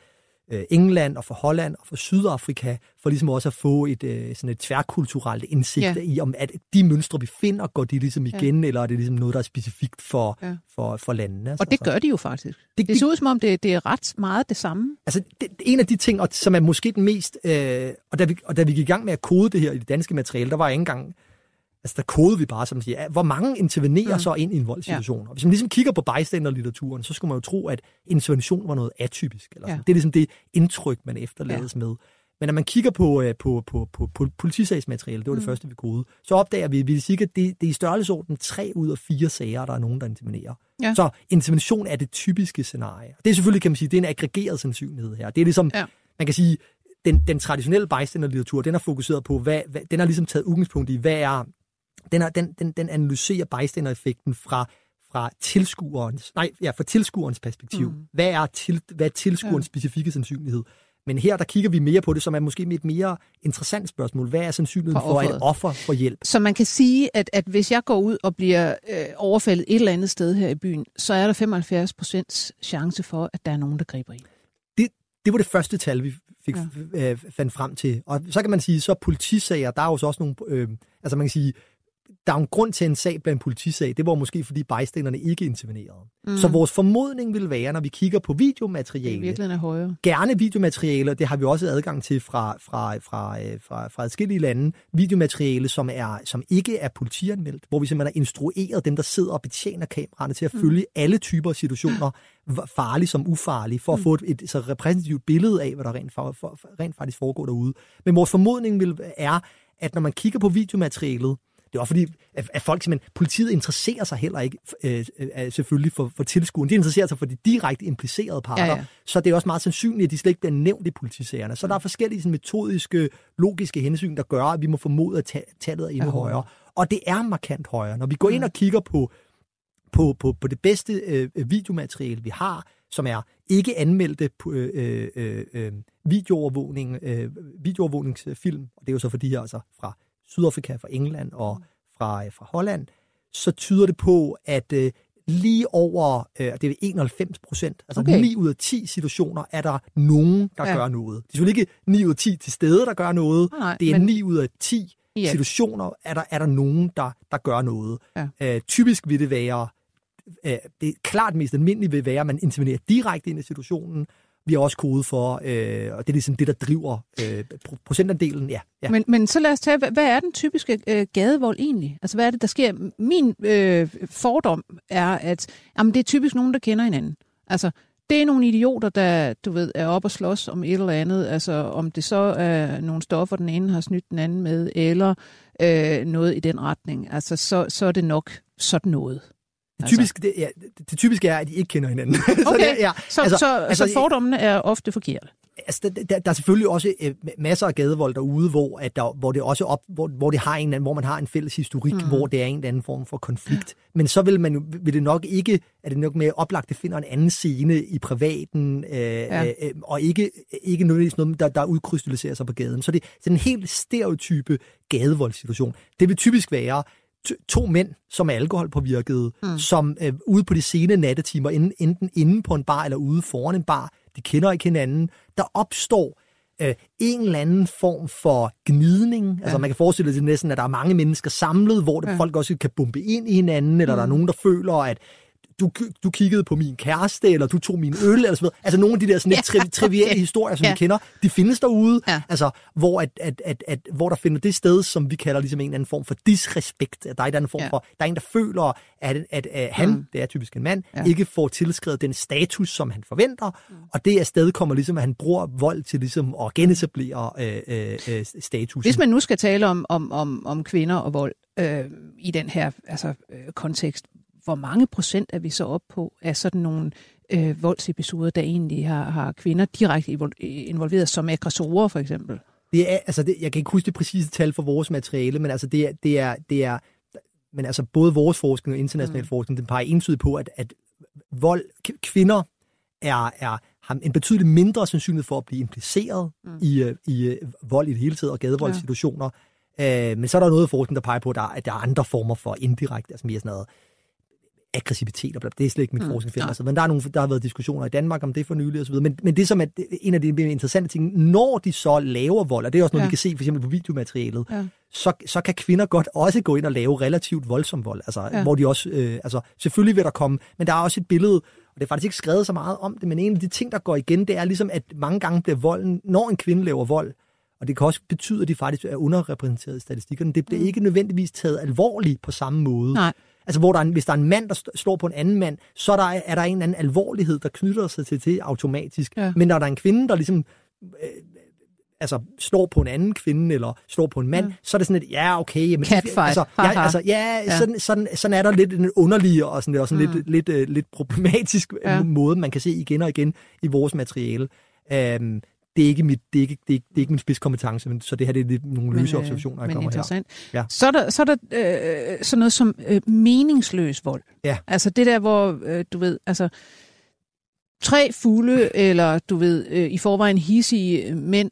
England og fra Holland og fra Sydafrika, for ligesom også at få et, øh, sådan et tværkulturelt indsigt ja. i, om at de mønstre, vi finder, går de ligesom igen, ja. eller er det ligesom noget, der er specifikt for, ja. for, for landene? Altså, og det gør de jo faktisk. Det, det ser ud som om, det, det er ret meget det samme. Altså, det, en af de ting, som er måske den mest... Øh, og, da vi, og da vi gik i gang med at kode det her i det danske materiale, der var ikke engang Altså, der kodede vi bare, som siger, hvor mange intervenerer mm. så ind i en voldssituation? Ja. Og hvis man ligesom kigger på bystanderlitteraturen, så skulle man jo tro, at intervention var noget atypisk. Eller sådan. Ja. Det er ligesom det indtryk, man efterlades ja. med. Men når man kigger på, øh, på, på, på, på politisagsmateriale, det var mm. det første, vi kodede, så opdager vi, at vi siger, at det, det er i størrelsesorden tre ud af fire sager, der er nogen, der intervenerer. Ja. Så intervention er det typiske scenarie. Det er selvfølgelig, kan man sige, det er en aggregeret sandsynlighed her. Det er ligesom, ja. man kan sige, den, den traditionelle bystanderlitteratur, den er fokuseret på, hvad, hvad, den har ligesom taget udgangspunkt i, hvad er den, er, den, den, den analyserer bystander-effekten fra, fra tilskuerens, nej, ja, fra tilskuerens perspektiv. Mm. Hvad er, til, hvad er tilskuerens ja. specifikke sandsynlighed? Men her der kigger vi mere på det, som er måske et mere interessant spørgsmål. Hvad er sandsynligheden for, for at et offer får hjælp? Så man kan sige, at, at hvis jeg går ud og bliver øh, overfaldet et eller andet sted her i byen, så er der 75 procents chance for, at der er nogen, der griber ind. Det, det var det første tal, vi fik, ja. øh, fandt frem til. Og så kan man sige, så politisager, der er jo så også nogle... Øh, altså man kan sige, der er en grund til en sag blandt en politisag. Det var måske, fordi bystanderne ikke intervenerede. Mm. Så vores formodning vil være, når vi kigger på videomateriale. Virkelig er højere. Gerne videomateriale, det har vi også adgang til fra, fra, fra, øh, fra, fra adskillige lande. Videomateriale, som, er, som ikke er politianmeldt, hvor vi simpelthen har instrueret dem, der sidder og betjener kameraerne til at mm. følge alle typer af situationer, farlige som ufarlige, for at mm. få et, et så repræsentativt billede af, hvad der rent, for, for, rent faktisk foregår derude. Men vores formodning vil, er, at når man kigger på videomaterialet, det var fordi, at, at folk simpelthen, politiet interesserer sig heller ikke øh, øh, selvfølgelig for, for tilskueren. De interesserer sig for de direkte implicerede parter. Ja, ja. Så det er også meget sandsynligt, at de slet ikke bliver nævnt i politisagerne. Så der er forskellige sådan, metodiske, logiske hensyn, der gør, at vi må formode, at tallet er endnu ja. højere. Og det er markant højere. Når vi går ind og kigger på, på, på, på det bedste øh, videomateriale, vi har, som er ikke anmeldte øh, øh, øh, øh, videoovervågning, øh, videoovervågningsfilm, og det er jo så for de her altså fra Sydafrika, fra England og fra, fra Holland, så tyder det på, at øh, lige over, øh, det er 91 procent, altså Okay. 9 ud af 10 situationer er der nogen, der Ja. gør noget. Det er selvfølgelig ikke 9 ud af 10 til stede, der gør noget. Nej, det er men- 9 ud af 10 Ja. situationer, er der, er der nogen, der, der gør noget. Ja. Øh, typisk vil det være, øh, det er klart mest almindeligt vil være, at man intervenerer direkte ind i situationen. Vi har også kode for, øh, og det er ligesom det, der driver øh, procentandelen. Ja, ja. Men, men så lad os tage, hvad, er den typiske øh, gadevold egentlig? Altså, hvad er det, der sker? Min øh, fordom er, at jamen, det er typisk nogen, der kender hinanden. Altså, det er nogle idioter, der, du ved, er op og slås om et eller andet. Altså, om det så er nogle stoffer, den ene har snydt den anden med, eller øh, noget i den retning. Altså, så, så er det nok sådan noget. Det, typisk, det, ja, det, typiske er, at de ikke kender hinanden. <laughs> så Okay, det, ja, så, altså, så, altså, så fordommen fordommene er ofte forkerte. altså, der, der, der er selvfølgelig også øh, masser af gadevold derude, hvor, at der, hvor det også op, hvor, hvor, det har en anden, hvor man har en fælles historik, mm. hvor det er en eller anden form for konflikt. Men så vil man vil det nok ikke, er det nok mere oplagt, at finder en anden scene i privaten, øh, ja. øh, og ikke, ikke nødvendigvis noget, der, der udkrystalliserer sig på gaden. Så det, det er en helt stereotype gadevoldssituation. Det vil typisk være to mænd, som er alkoholpåvirkede, mm. som øh, ude på de sene nattetimer, enten, enten inde på en bar eller ude foran en bar, de kender ikke hinanden, der opstår øh, en eller anden form for gnidning. Ja. Altså man kan forestille sig næsten, at der er mange mennesker samlet, hvor det, ja. folk også kan bombe ind i hinanden, eller mm. der er nogen, der føler, at du, du kiggede på min kæreste, eller du tog min øl, eller sådan noget. Altså nogle af de der sådan lidt tri- triviale okay. <laughs> historier, som Ja. vi kender, de findes derude. Ja. Altså, hvor, at, at, at, at, hvor der finder det sted, som vi kalder ligesom en eller anden form for disrespekt. At der er en anden form Ja. for, der er en, der føler, at, at, at, at han, mm. det er typisk en mand, Ja. ja. ikke får tilskrevet den status, som han forventer. Mm. Og det afsted kommer ligesom, at han bruger vold til ligesom at genetablere øh, øh, øh, statusen. Hvis man nu skal tale om, om, om, om kvinder og vold øh, i den her altså, øh, kontekst, hvor mange procent er vi så op på af sådan nogle øh, voldsepisoder, der egentlig har, har kvinder direkte invol- involveret som aggressorer for eksempel? Det er, altså det, jeg kan ikke huske det præcise tal for vores materiale, men altså det er, det er, det er men altså både vores forskning og international mm. forskning, den peger entydigt på, at, at vold, kvinder er, er, har en betydeligt mindre sandsynlighed for at blive impliceret mm. i, øh, i øh, vold i det hele taget og gadevoldssituationer. Ja. Øh, men så er der noget forskning, der peger på, at der, at der er andre former for indirekte, altså mere sådan noget aggressivitet, og bla, det er slet ikke mit mm, forskningsfelt. Altså, men der, er nogle, der har været diskussioner i Danmark om det for nylig og så videre. Men, men det som er en af de mere interessante ting, når de så laver vold, og det er også noget, ja. Ja. vi kan se for eksempel på videomaterialet, Ja. så, så kan kvinder godt også gå ind og lave relativt voldsom vold. Altså, Ja. ja. hvor de også, øh, altså, selvfølgelig vil der komme, men der er også et billede, og det er faktisk ikke skrevet så meget om det, men en af de ting, der går igen, det er ligesom, at mange gange bliver volden, når en kvinde laver vold, og det kan også betyde, at de faktisk er underrepræsenteret i statistikkerne. Det bliver mm. ikke nødvendigvis taget alvorligt på samme måde. Nej. Altså, hvor der er en, hvis der er en mand, der slår på en anden mand, så er der, er der en eller anden alvorlighed, der knytter sig til det automatisk. Ja. Men når der er en kvinde, der ligesom øh, altså, slår på en anden kvinde, eller slår på en mand, ja. så er det sådan et, ja, okay. Jamen, Catfight. Altså, ja, altså, ja, Ja. Sådan, sådan, sådan er der lidt en underlig og sådan, og sådan mm. lidt, lidt, øh, lidt problematisk Ja. ja. måde, man kan se igen og igen i vores materiale. Um, det er ikke mit, det er ikke, det er, ikke- det er ikke min spidskompetence, men så det her det er lidt nogle løse Men, øh, observationer, jeg men kommer her. interessant. Ja. Så er der, så er der øh, sådan noget som øh, meningsløs vold. Ja. Altså det der, hvor øh, du ved, altså tre fulde, eller du ved, øh, i forvejen hissige mænd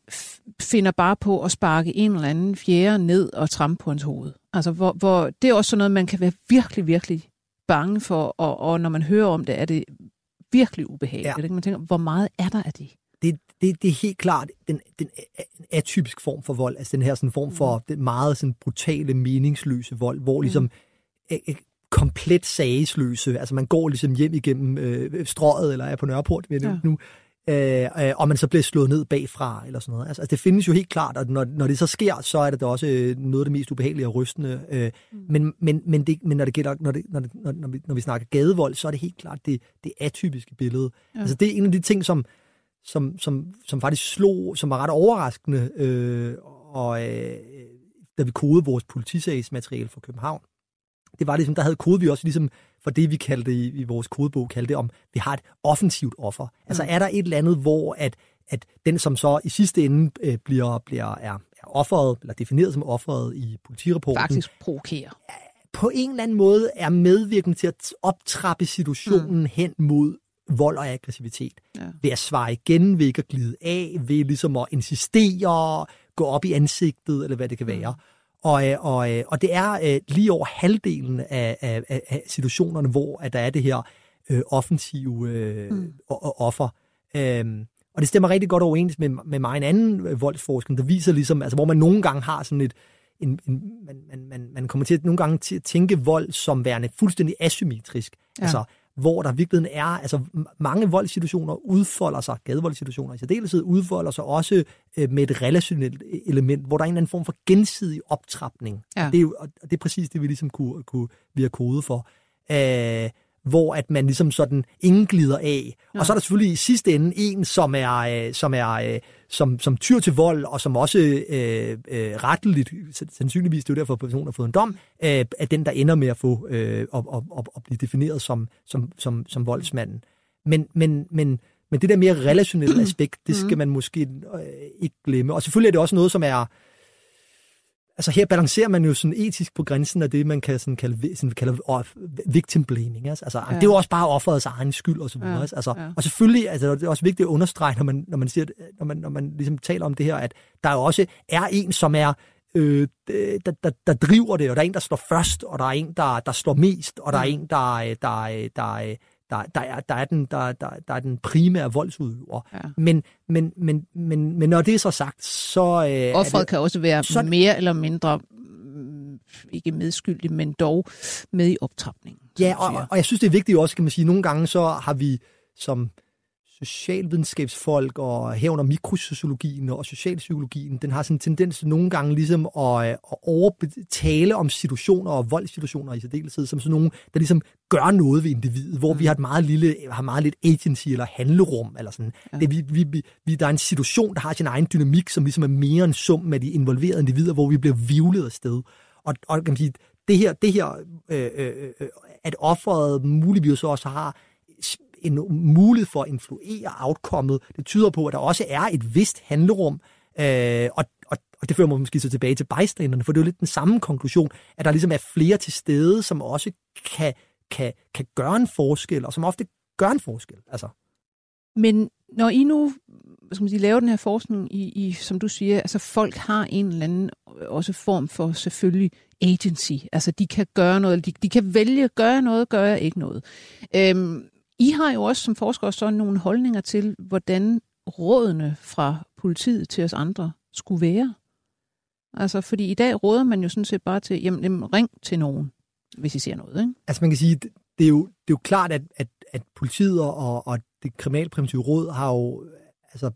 finder bare på at sparke en eller anden fjerde ned og trampe på hans hoved. Altså hvor, hvor det er også sådan noget, man kan være virkelig, virkelig bange for, og, og når man hører om det, er det virkelig ubehageligt. Ja. Ikke? Man tænker, hvor meget er der af det? Det, det, er helt klart den, den atypisk form for vold, altså den her sådan form for den meget sådan brutale, meningsløse vold, hvor ligesom øh, øh, komplet sagesløse, altså man går ligesom hjem igennem øh, strøget, eller er på Nørreport ved Ja. nu, øh, øh, og man så bliver slået ned bagfra, eller sådan noget. Altså, altså det findes jo helt klart, og når, når det så sker, så er det da også øh, noget af det mest ubehagelige og rystende. Øh, mm. men, men, men, det, men når det gælder, når, det, når, det, når, når, vi, når vi snakker gadevold, så er det helt klart det, det atypiske billede. Ja. Altså det er en af de ting, som, som, som, som faktisk slog, som var ret overraskende, øh, og øh, da vi kodede vores politisagsmateriale for København, det var ligesom, der havde kodet vi også ligesom for det, vi kaldte i, i vores kodebog, kaldte det om, vi har et offensivt offer. Altså er der et eller andet, hvor at, at den, som så i sidste ende øh, bliver, bliver er, er offeret, eller defineret som offeret i politirapporten, Faktisk provokerer. på en eller anden måde er medvirkende til at optrappe situationen mm. hen mod vold og aggressivitet. Ja. Ved at svare igen, ved ikke at glide af, ved ligesom at insistere, gå op i ansigtet, eller hvad det kan være. Og, øh, og, øh, og det er øh, lige over halvdelen af, af, af situationerne, hvor at der er det her øh, offensive øh, mm. offer. Øhm, og det stemmer rigtig godt overens med, med mig en anden voldsforskning, der viser ligesom, altså hvor man nogle gange har sådan et, en, en, man, man, man, man kommer til at nogle gange til at tænke vold som værende fuldstændig asymmetrisk. Ja. Altså, hvor der virkelig er, altså mange voldssituationer udfolder sig, gadevoldssituationer i særdeleshed, udfolder sig også øh, med et relationelt element, hvor der er en eller anden form for gensidig optrapning. Ja. Og det er jo og det er præcis det, vi ligesom kunne, kunne vi har kode for. Øh, hvor at man ligesom sådan ingen glider af. Ja. Og så er der selvfølgelig i sidste ende en, som er, øh, som er øh, som, som tyr til vold, og som også øh, øh, retteligt, sandsynligvis det er jo derfor, at personen har fået en dom, øh, er den, der ender med at få øh, at, at, at, at blive defineret som, som, som, som voldsmanden. Men, men, men, men det der mere relationelle <clears throat> aspekt, det skal man måske øh, ikke glemme. Og selvfølgelig er det også noget, som er altså her balancerer man jo sådan etisk på grænsen af det, man kan sådan kalde, sådan kalde oh, victim blaming. Altså, altså ja. det er jo også bare offerets egen skyld og så videre. Ja. Altså, ja. Og selvfølgelig, altså, det er også vigtigt at understrege, når man, når man, siger, når man, når man ligesom taler om det her, at der jo også er en, som er øh, der, der, der driver det, og der er en, der slår først, og der er en, der, der slår mest, og der er en, der, der, der, der, der, er, der, er, den, der, der, der er den primære voldsudøver. Ja. Men, men, men, men, men når det er så sagt, så... Øh, Offeret kan også være så, mere eller mindre, mm, ikke medskyldig, men dog med i optrapningen. Ja, og, og jeg synes, det er vigtigt også, kan man sige, nogle gange så har vi som socialvidenskabsfolk og herunder mikrosociologien og socialpsykologien, den har sådan en tendens nogle gange ligesom at, at overtale om situationer og voldssituationer i særdeleshed, som sådan nogle, der ligesom gør noget ved individet, hvor mm. vi har et meget lille, har meget lidt agency eller handlerum, eller sådan. Ja. Det, vi, vi, vi, der er en situation, der har sin egen dynamik, som ligesom er mere en sum med de involverede individer, hvor vi bliver vivlet af sted. Og, og kan man sige, det her, det her øh, øh, øh, at offeret muligvis også har en mulighed for at influere outcomet. Det tyder på, at der også er et vist handlerum, øh, og, og, og det fører mig måske så tilbage til bystanderne, for det er jo lidt den samme konklusion, at der ligesom er flere til stede, som også kan, kan, kan gøre en forskel, og som ofte gør en forskel. Altså. Men når I nu skal man sige, laver den her forskning i, i, som du siger, altså folk har en eller anden øh, også form for selvfølgelig agency. Altså de kan gøre noget, de, de kan vælge at gøre noget, gøre ikke noget. Øhm, i har jo også som forskere så nogle holdninger til, hvordan rådene fra politiet til os andre skulle være. Altså, fordi i dag råder man jo sådan set bare til, jamen, jamen ring til nogen, hvis I ser noget, ikke? Altså, man kan sige, det, er jo, det er jo klart, at, at, at politiet og, og det kriminalpræventive råd har jo, altså,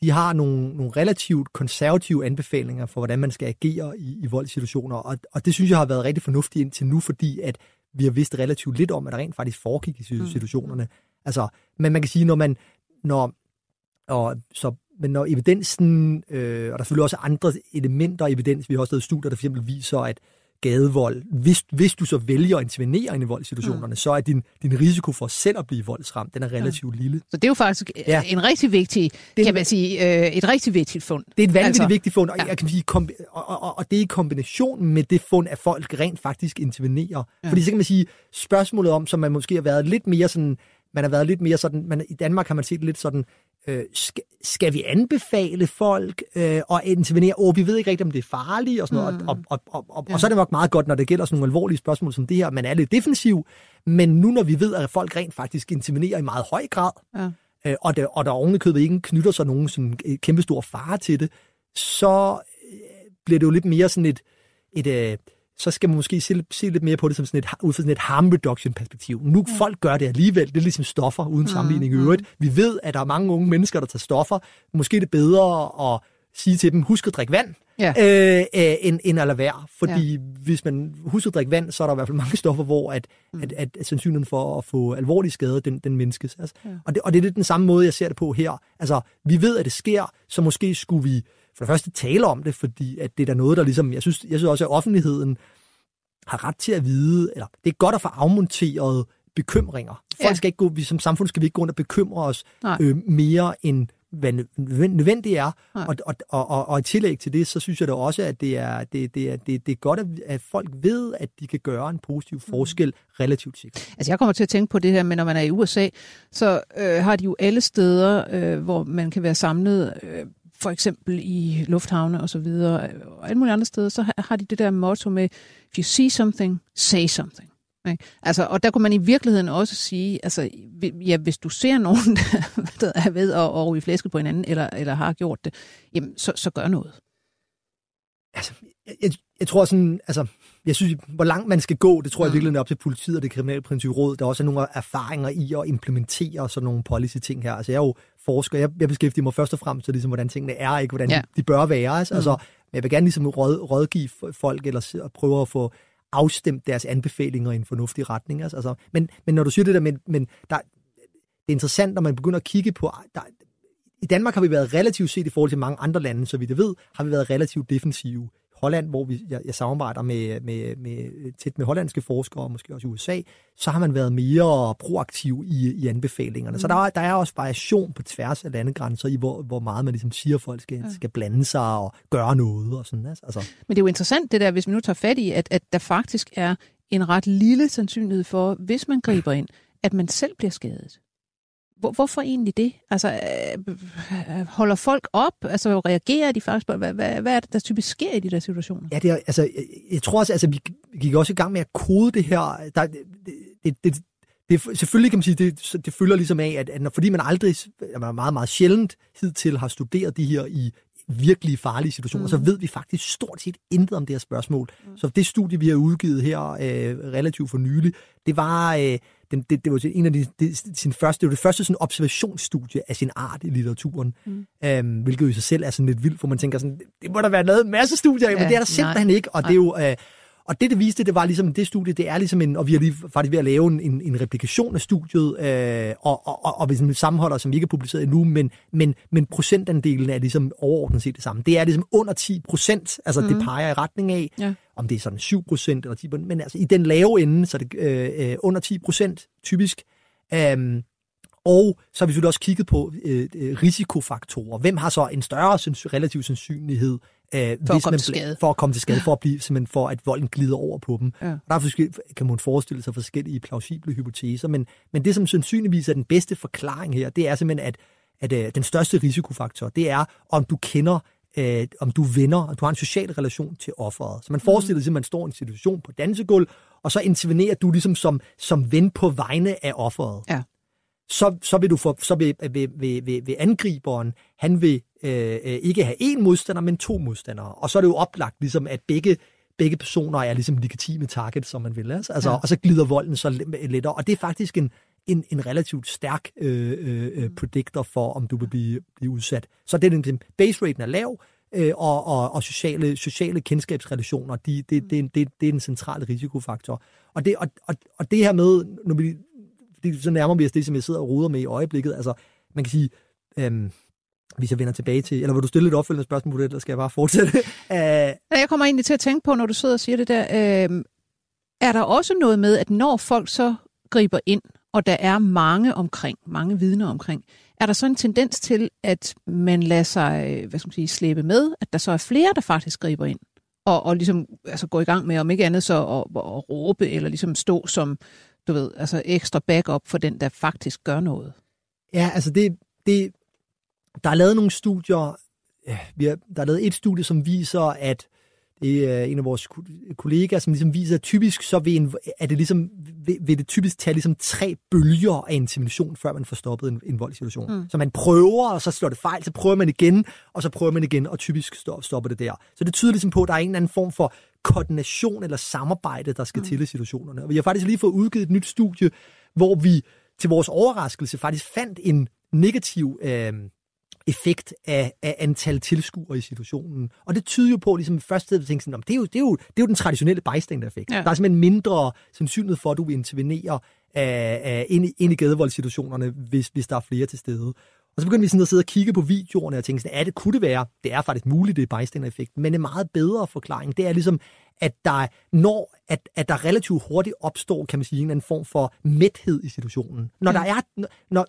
de har nogle, nogle relativt konservative anbefalinger for, hvordan man skal agere i, i voldssituationer, og, og det synes jeg har været rigtig fornuftigt indtil nu, fordi at vi har vidst relativt lidt om, at der rent faktisk foregik i mm. situationerne. Mm. Altså, men man kan sige, når man, når, og så, men når evidensen, øh, og der er selvfølgelig også andre elementer af evidens, vi har også lavet studier, der for eksempel viser, at gadevold, hvis, hvis du så vælger at intervenere i voldsituationerne, mm. så er din, din risiko for selv at blive voldsramt, den er relativt ja. lille. Så det er jo faktisk ja. en rigtig vigtig, det, kan man sige, øh, et rigtig vigtigt fund. Det er et vanvittigt altså, vigtigt fund, og, ja. jeg kan sige, kom, og, og, og det er i kombination med det fund, at folk rent faktisk intervenerer. Ja. Fordi så kan man sige, spørgsmålet om, som man måske har været lidt mere sådan, man har været lidt mere sådan, man, i Danmark har man set lidt sådan, øh, skal, skal vi anbefale folk øh, at intervenere? Åh, vi ved ikke rigtigt, om det er farligt og sådan noget. Mm. Og, og, og, og, ja. og så er det nok meget godt, når det gælder sådan nogle alvorlige spørgsmål som det her. Man er lidt defensiv, men nu når vi ved, at folk rent faktisk intervenerer i meget høj grad, ja. øh, og, der, og der ovenikøbet ikke knytter sig nogen sådan kæmpestor fare til det, så øh, bliver det jo lidt mere sådan et, et øh, så skal man måske se, se lidt mere på det som sådan et, ud fra sådan et harm reduction perspektiv. Nu ja. folk gør det alligevel, det er ligesom stoffer uden sammenligning i øvrigt. Vi ved, at der er mange unge mennesker, der tager stoffer. Måske er det bedre at sige til dem, husk at drikke vand, ja. øh, end, end at lade være. Fordi ja. hvis man husker at drikke vand, så er der i hvert fald mange stoffer, hvor at, mm. at, at, at sandsynligheden for at få alvorlige skader, den, den mindskes. Altså, ja. og, det, og det er lidt den samme måde, jeg ser det på her. Altså, vi ved, at det sker, så måske skulle vi for det første tale om det, fordi at det er der noget, der ligesom, jeg synes, jeg synes også, at offentligheden har ret til at vide, eller det er godt at få afmonteret bekymringer. Folk ja. skal ikke gå, vi som samfund skal vi ikke gå rundt og bekymre os øh, mere end hvad nødvendigt er. Og, og, og, og, og i tillæg til det, så synes jeg da også, at det er, det, det er, det, det er godt, at folk ved, at de kan gøre en positiv mm. forskel relativt sikkert. Altså jeg kommer til at tænke på det her, men når man er i USA, så øh, har de jo alle steder, øh, hvor man kan være samlet, øh, for eksempel i lufthavne og så videre, og alle mulige andre steder, så har de det der motto med, if you see something, say something. Ikke? Altså, og der kunne man i virkeligheden også sige, altså, ja, hvis du ser nogen, <laughs> der er ved at over i flæsket på hinanden, eller, eller har gjort det, jamen, så, så gør noget. Altså, jeg, jeg tror sådan, altså, jeg synes, hvor langt man skal gå, det tror jeg mm. virkelig er op til politiet og det kriminalpræventive råd. Der er også nogle erfaringer i at implementere sådan nogle policy-ting her. Altså, jeg er jo forsker, jeg, jeg beskæftiger mig først og fremmest til, ligesom, hvordan tingene er, ikke hvordan ja. de, de bør være. Altså, mm. altså, jeg vil gerne ligesom råd, rådgive folk, eller prøve at få afstemt deres anbefalinger i en fornuftig retning. Altså. altså, men, men når du siger det der, men, men der, det er interessant, når man begynder at kigge på, der, i Danmark har vi været relativt set i forhold til mange andre lande, så vidt jeg ved, har vi været relativt defensive. Holland, hvor vi, jeg, jeg samarbejder med, med, med, tæt med hollandske forskere, og måske også i USA, så har man været mere proaktiv i, i anbefalingerne. Mm. Så der, der er også variation på tværs af landegrænser i, hvor, hvor meget man ligesom siger, at folk skal, ja. skal blande sig og gøre noget. Og sådan, altså. Men det er jo interessant det der, hvis vi nu tager fat i, at, at der faktisk er en ret lille sandsynlighed for, hvis man griber ind, at man selv bliver skadet. Hvor, hvorfor egentlig det? Altså, øh, holder folk op? Altså, reagerer de faktisk på, hvad, hvad, hvad er det, der typisk sker i de der situationer? Ja, det er, altså, jeg, jeg tror også, altså, vi, gik også i gang med at kode det her. Der, det, det, det, det, selvfølgelig kan man sige, det, det følger ligesom af, at, at fordi man aldrig, man meget, meget sjældent hidtil har studeret de her i virkelig farlige situationer, mm. så ved vi faktisk stort set intet om det her spørgsmål. Mm. Så det studie, vi har udgivet her øh, relativt for nylig, det var, øh, den, det, det var en af de, de, sin første, det var det første sådan observationsstudie af sin art i litteraturen, mm. øhm, hvilket i sig selv er sådan lidt vildt, for man tænker sådan, det må der være lavet en masse studier, ja, men det er der simpelthen nej, ikke, og nej. det er jo... Øh, og det, det viste, det var ligesom det studie, det er ligesom en, og vi har lige faktisk ved at lave en, en, en replikation af studiet, øh, og, og, og, og vi sammenholder, som vi ikke er publiceret endnu, men, men, men procentandelen er ligesom overordnet set det samme. Det er ligesom under 10 procent, altså mm. det peger i retning af, ja. om det er sådan 7 procent eller 10 men altså i den lave ende, så er det øh, øh under 10 procent typisk. Øh, og så har vi selvfølgelig også kigget på øh, øh risikofaktorer. Hvem har så en større relativ sandsynlighed øh, for, hvis at man, skade. for at komme til skade, for at blive simpelthen for at volden glider over på dem. Ja. Der kan man forestille sig forskellige plausible hypoteser, men, men det, som sandsynligvis er den bedste forklaring her, det er simpelthen, at, at øh, den største risikofaktor, det er, om du kender øh, om du venner, og du har en social relation til offeret. Så man forestiller sig, at man står i en situation på dansegulv, og så intervenerer du ligesom som, som ven på vegne af offeret. Ja så, så vil du få, så vil, vil, vil, vil, vil angriberen, han vil øh, øh, ikke have én modstander, men to modstandere. Og så er det jo oplagt, ligesom, at begge, begge personer er ligesom legitime target, som man vil. Altså, ja. og så glider volden så lettere. Og det er faktisk en, en, en relativt stærk øh, øh, øh predictor for, om du vil blive, blive udsat. Så det er den, base raten er lav, øh, og, og, og sociale, sociale kendskabsrelationer, de, det, det, det, det, det er den centrale risikofaktor. Og det, og, og, og det her med, når vi det, så nærmer vi os det, som jeg sidder og ruder med i øjeblikket. Altså, man kan sige, øhm, hvis jeg vender tilbage til, eller vil du stille et opfølgende spørgsmål på det, eller skal jeg bare fortsætte? <laughs> uh, jeg kommer egentlig til at tænke på, når du sidder og siger det der, øh, er der også noget med, at når folk så griber ind, og der er mange omkring, mange vidner omkring, er der så en tendens til, at man lader sig hvad skal man sige, slæbe med, at der så er flere, der faktisk griber ind, og, og ligesom altså gå i gang med, om ikke andet så at, at råbe, eller ligesom stå som, du ved, altså ekstra backup for den, der faktisk gør noget? Ja, altså det, det der er lavet nogle studier, vi har, der er lavet et studie, som viser, at det er en af vores kollegaer, som ligesom viser, at typisk så vil, en, er det ligesom, vil, vil det typisk tage ligesom tre bølger af intimidation, før man får stoppet en, en voldssituation. Mm. Så man prøver, og så slår det fejl, så prøver man igen, og så prøver man igen, og typisk stopper det der. Så det tyder ligesom på, at der er en eller anden form for koordination eller samarbejde, der skal mm. til i situationerne. Og vi har faktisk lige fået udgivet et nyt studie, hvor vi til vores overraskelse faktisk fandt en negativ øh, effekt af, af antal tilskuere i situationen. Og det tyder jo på, ligesom først at tænke sådan, det er, jo, det, er jo, det er jo den traditionelle bystander-effekt. Ja. Der er simpelthen mindre sandsynlighed for, at du vil intervenere af, af, ind, i, ind i gadevoldssituationerne, hvis, hvis der er flere til stede. Og så begyndte vi sådan at sidde og kigge på videoerne og tænke sådan, er det, kunne det være? Det er faktisk muligt, det er bystander-effekt. Men en meget bedre forklaring, det er ligesom, at der, når, at, at der relativt hurtigt opstår, kan man sige, en anden form for mæthed i situationen. Når mm. der er, når,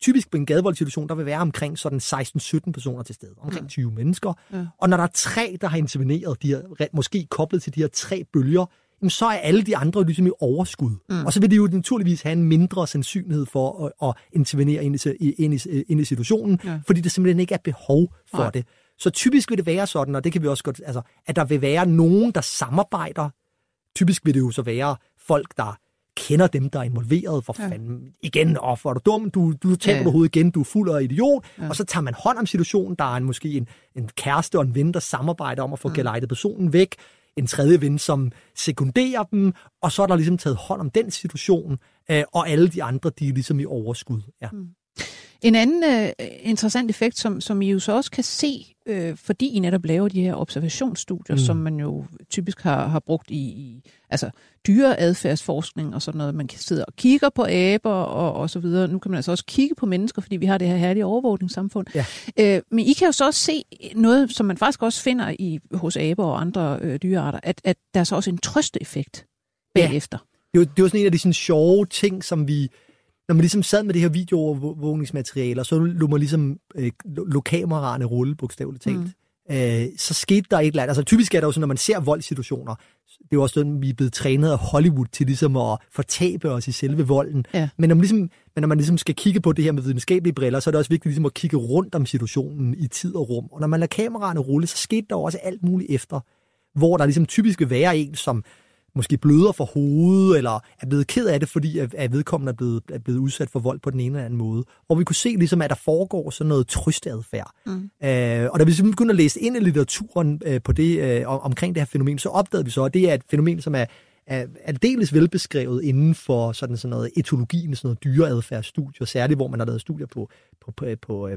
typisk på en gadevoldssituation, der vil være omkring sådan 16-17 personer til stede, omkring 20 mm. mennesker. Mm. Og når der er tre, der har interveneret, de her, måske koblet til de her tre bølger, jamen, så er alle de andre ligesom i overskud. Mm. Og så vil de jo naturligvis have en mindre sandsynlighed for at, at intervenere ind i, ind i, ind i situationen, ja. fordi der simpelthen ikke er behov for Nej. det. Så typisk vil det være sådan, og det kan vi også godt, altså, at der vil være nogen, der samarbejder. Typisk vil det jo så være folk, der kender dem, der er involveret. For ja. fanden, igen, og for er du dum, du, du taber ja. du hovedet igen, du er fuld af idiot. Ja. Og så tager man hånd om situationen. Der er en, måske en, en kæreste og en ven, der samarbejder om at få ja. gelejtet personen væk. En tredje ven, som sekunderer dem. Og så er der ligesom taget hånd om den situation. Øh, og alle de andre, de er ligesom i overskud. Ja. Mm. En anden øh, interessant effekt, som, som I jo så også kan se, øh, fordi I netop laver de her observationsstudier, mm. som man jo typisk har, har brugt i, i altså dyreadfærdsforskning og sådan noget. Man kan sidde og kigge på aber og, og så videre. Nu kan man altså også kigge på mennesker, fordi vi har det her herlige overvågningssamfund. Ja. Øh, men I kan jo så også se noget, som man faktisk også finder i, hos aber og andre øh, dyrearter, at, at der er så også en trøsteeffekt bagefter. Ja. Det er, jo, det er jo sådan en af de sådan sjove ting, som vi når man ligesom sad med det her videoovervågningsmaterialer, så lå man ligesom øh, lå kameraerne rulle, bogstaveligt talt. Mm. Øh, så skete der et eller andet. Altså typisk er det jo sådan, når man ser voldsituationer, det er jo også sådan, vi er blevet trænet af Hollywood til ligesom at fortabe os i selve volden. Ja. Men, når man ligesom, men når man ligesom skal kigge på det her med videnskabelige briller, så er det også vigtigt ligesom at kigge rundt om situationen i tid og rum. Og når man lader kameraerne rulle, så skete der også alt muligt efter, hvor der ligesom typisk vil være en, som måske bløder for hovedet, eller er blevet ked af det, fordi at vedkommende er blevet, er blevet udsat for vold på den ene eller anden måde. Og vi kunne se, ligesom, at der foregår sådan noget trystadfærd. Mm. Øh, og da vi simpelthen begyndte at læse ind i litteraturen øh, på det, øh, omkring det her fænomen, så opdagede vi så, at det er et fænomen, som er, er aldeles velbeskrevet inden for sådan, sådan noget etologien, sådan noget dyreadfærdsstudier, særligt hvor man har lavet studier på, på, på, på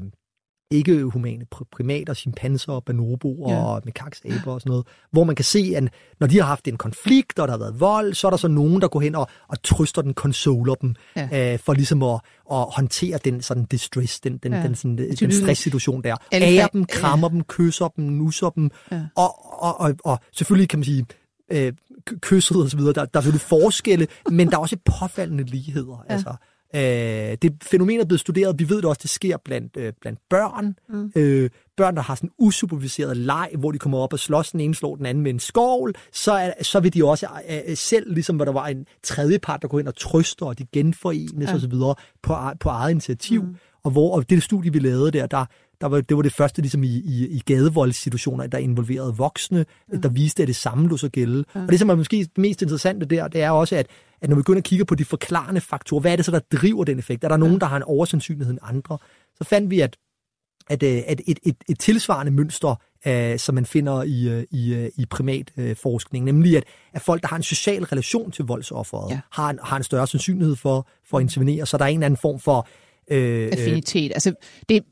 øh, ikke humane primater, chimpanser, bonoboer ja. og mekaksaber og sådan noget, hvor man kan se, at når de har haft en konflikt, og der har været vold, så er der så nogen, der går hen og, og trøster den, consoler dem, ja. øh, for ligesom at, at håndtere den sådan distress, den, den, ja. den, sådan, den stresssituation der. Ærer dem, krammer ja. dem, kysser dem, nusser dem, ja. og, og, og, og selvfølgelig kan man sige, øh, kysset og så videre, der, der er selvfølgelig forskelle, men der er også påfaldende ligheder. Ja. Altså, Øh, det fænomen er blevet studeret, vi ved det også, det sker blandt, øh, blandt børn. Mm. Øh, børn, der har sådan en usuperviseret leg, hvor de kommer op og slås, den ene slår den anden med en skovl, så, er, så vil de også øh, selv, ligesom hvor der var en tredje part, der går ind og trøster, og de genforenes ja. osv. På, på eget initiativ. Mm. Og hvor og det studie, vi lavede der, der, der var, det var det første ligesom i, i, i gadevoldssituationer, der involverede voksne, ja. der viste, at det samme lå så gælde. Ja. Og det, som er måske mest interessante der, det er også, at at når vi begynder at kigge på de forklarende faktorer, hvad er det så, der driver den effekt? Er der nogen, der har en oversandsynlighed end andre? Så fandt vi, at, at, øh, at et, et, et tilsvarende mønster, uh, som man finder i, uh, i, uh, i primatforskning, nemlig at, at folk, der har en social relation til voldsofferet, ja. har, en, har en større sandsynlighed for, for at intervenere, så der er en eller anden form for Øh, Affinitet. Altså, det,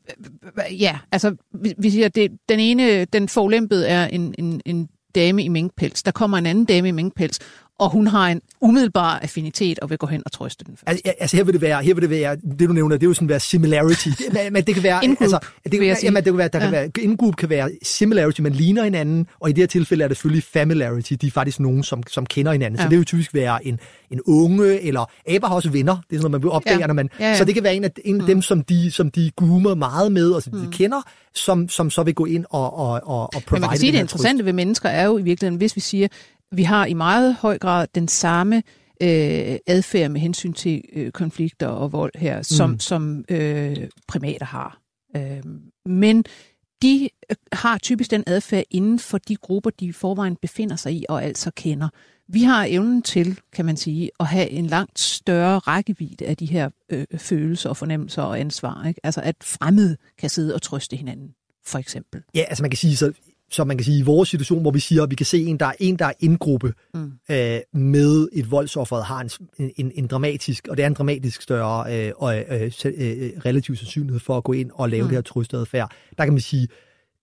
ja, altså, vi, vi siger, det, den ene, den forlæmpede er en, en, en dame i minkpels. Der kommer en anden dame i minkpels, og hun har en umiddelbar affinitet og vil gå hen og trøste den. Altså, altså her vil det være, her vil det være, det du nævner, det er jo sådan være similarity. <laughs> men, men det kan være, in-group, altså, det, kan, jamen, det kan være, der ja. kan være, in-group kan være similarity, man ligner hinanden, og i det her tilfælde er det selvfølgelig familiarity, de er faktisk nogen, som, som kender hinanden. Ja. Så det vil typisk være en, en unge, eller aber har også venner, det er sådan noget, man vil opdage, ja. når man, ja, ja. så det kan være en af, en af mm. dem, som de, som de groomer meget med, og som mm. de kender, som, som så vil gå ind og, og, og, og provide Men man kan sige, det interessante ved mennesker er jo i virkeligheden, hvis vi siger, vi har i meget høj grad den samme øh, adfærd med hensyn til øh, konflikter og vold her, som, mm. som øh, primater har. Øh, men de øh, har typisk den adfærd inden for de grupper, de i forvejen befinder sig i og altså kender. Vi har evnen til, kan man sige, at have en langt større rækkevidde af de her øh, følelser og fornemmelser og ansvar. Ikke? Altså at fremmede kan sidde og trøste hinanden, for eksempel. Ja, altså man kan sige, så så man kan sige, i vores situation, hvor vi siger, at vi kan se en, der er en, der er indgruppe mm. øh, med et voldsoffer, har en, en, en dramatisk, og det er en dramatisk større øh, og øh, øh, relativ sandsynlighed for at gå ind og lave mm. det her trøstadfærd. Der kan man sige,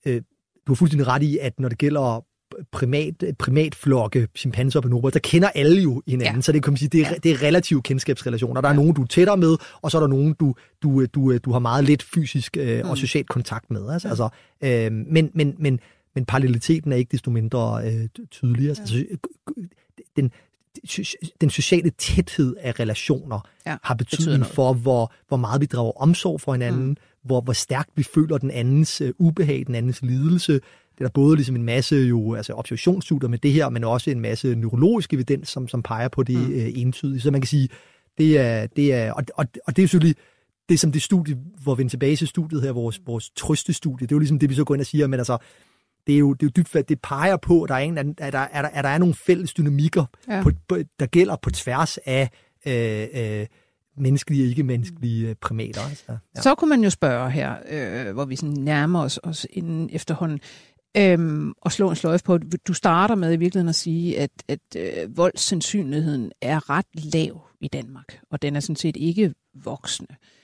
øh, du har fuldstændig ret i, at når det gælder primat, primatflokke, chimpanser og bonobo, der kender alle jo hinanden, ja. så det kan man sige, det er, det er relative kendskabsrelationer. Der er ja. nogen, du er tættere med, og så er der nogen, du, du, du, du har meget lidt fysisk øh, mm. og socialt kontakt med. Altså, ja. altså, øh, men, men, men men paralleliteten er ikke desto mindre øh, tydelig. Altså, ja. Altså, den, den sociale tæthed af relationer Ja, har betydning for, hvor, hvor meget vi drager omsorg for hinanden, mm. hvor, hvor stærkt vi føler den andens uh, ubehag, den andens lidelse. Det er der både ligesom en masse jo, altså observationsstudier med det her, men også en masse neurologisk evidens, som, som peger på det mm. uh, entydigt. Så man kan sige, det er, det er og, og, og det er selvfølgelig det som det studie, hvor vi vender tilbage til studiet her, vores, vores trøstestudie, det er jo ligesom det, vi så går ind og siger, men altså, det er jo, det er jo dybt, at det peger på, at der er, en, at der, er, der, at der er nogle fælles dynamikker, Ja. på, på, der gælder på tværs af øh, øh, menneskelige og ikke-menneskelige øh, primater. Altså, ja. Så kunne man jo spørge her, øh, hvor vi sådan nærmer os, os inden efterhånden, øhm, og slå en sløjfe på, du starter med i virkeligheden at sige, at, at øh, voldssandsynligheden er ret lav i Danmark, og den er sådan set ikke voksende. Øh,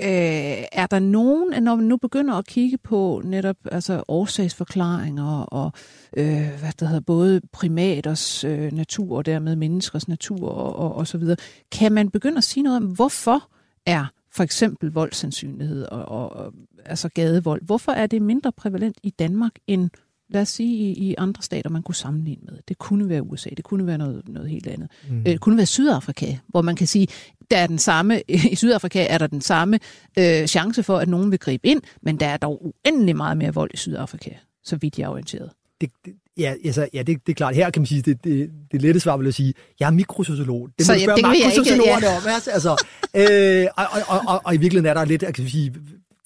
Øh, er der nogen, når man nu begynder at kigge på netop altså årsagsforklaringer og øh, hvad det hedder, både primaters øh, natur og dermed menneskers natur og, og, og så videre, kan man begynde at sige noget om, hvorfor er for eksempel voldsandsynlighed og, og, og altså gadevold, hvorfor er det mindre prævalent i Danmark end lad os sige, i, i andre stater, man kunne sammenligne med. Det kunne være USA, det kunne være noget, noget helt andet. Mm. Øh, det kunne være Sydafrika, hvor man kan sige, der er den samme, <laughs> i Sydafrika er der den samme øh, chance for, at nogen vil gribe ind, men der er dog uendelig meget mere vold i Sydafrika, så vidt jeg er orienteret. Det, det, ja, altså, ja det, det er klart. Her kan man sige, det, det, det lette svar vil jeg sige, jeg er mikrosociolog. Det Så må du ja, spørge ikke, makrosociologerne ja. om. Altså, altså, øh, og, og, og, og, i virkeligheden er der lidt, jeg kan sige,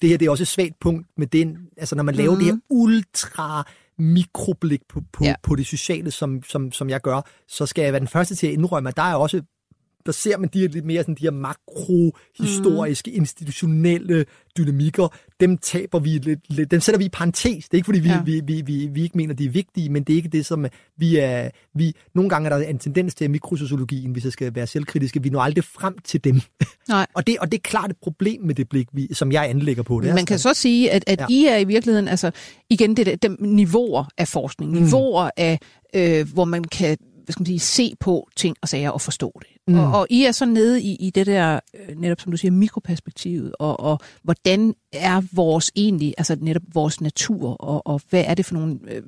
det her det er også et svagt punkt med den, altså når man laver Mhm. det her ultra mikroblik på, på, Ja. på det sociale, som, som, som jeg gør, så skal jeg være den første til at indrømme, at der er også der ser man de her lidt mere sådan de her makrohistoriske, mm. institutionelle dynamikker, dem taber vi lidt, lidt, dem sætter vi i parentes. Det er ikke, fordi vi, Ja. vi, vi, vi, vi ikke mener, de er vigtige, men det er ikke det, som vi er... Vi, nogle gange er der en tendens til, at mikrosociologien, hvis jeg skal være selvkritiske, vi når aldrig frem til dem. Nej. <laughs> og, det, og det er klart et problem med det blik, vi, som jeg anlægger på det. Man kan så sige, at, at ja. I er i virkeligheden, altså igen, det der, dem niveauer af forskning, Mm. niveauer af, øh, hvor man kan hvad skal man sige, se på ting og sager og forstå det. Mm. Og, og I er så nede i, i det der, øh, netop som du siger, mikroperspektivet, og, og hvordan er vores egentlig, altså netop vores natur, og, og hvad er det for nogle øh,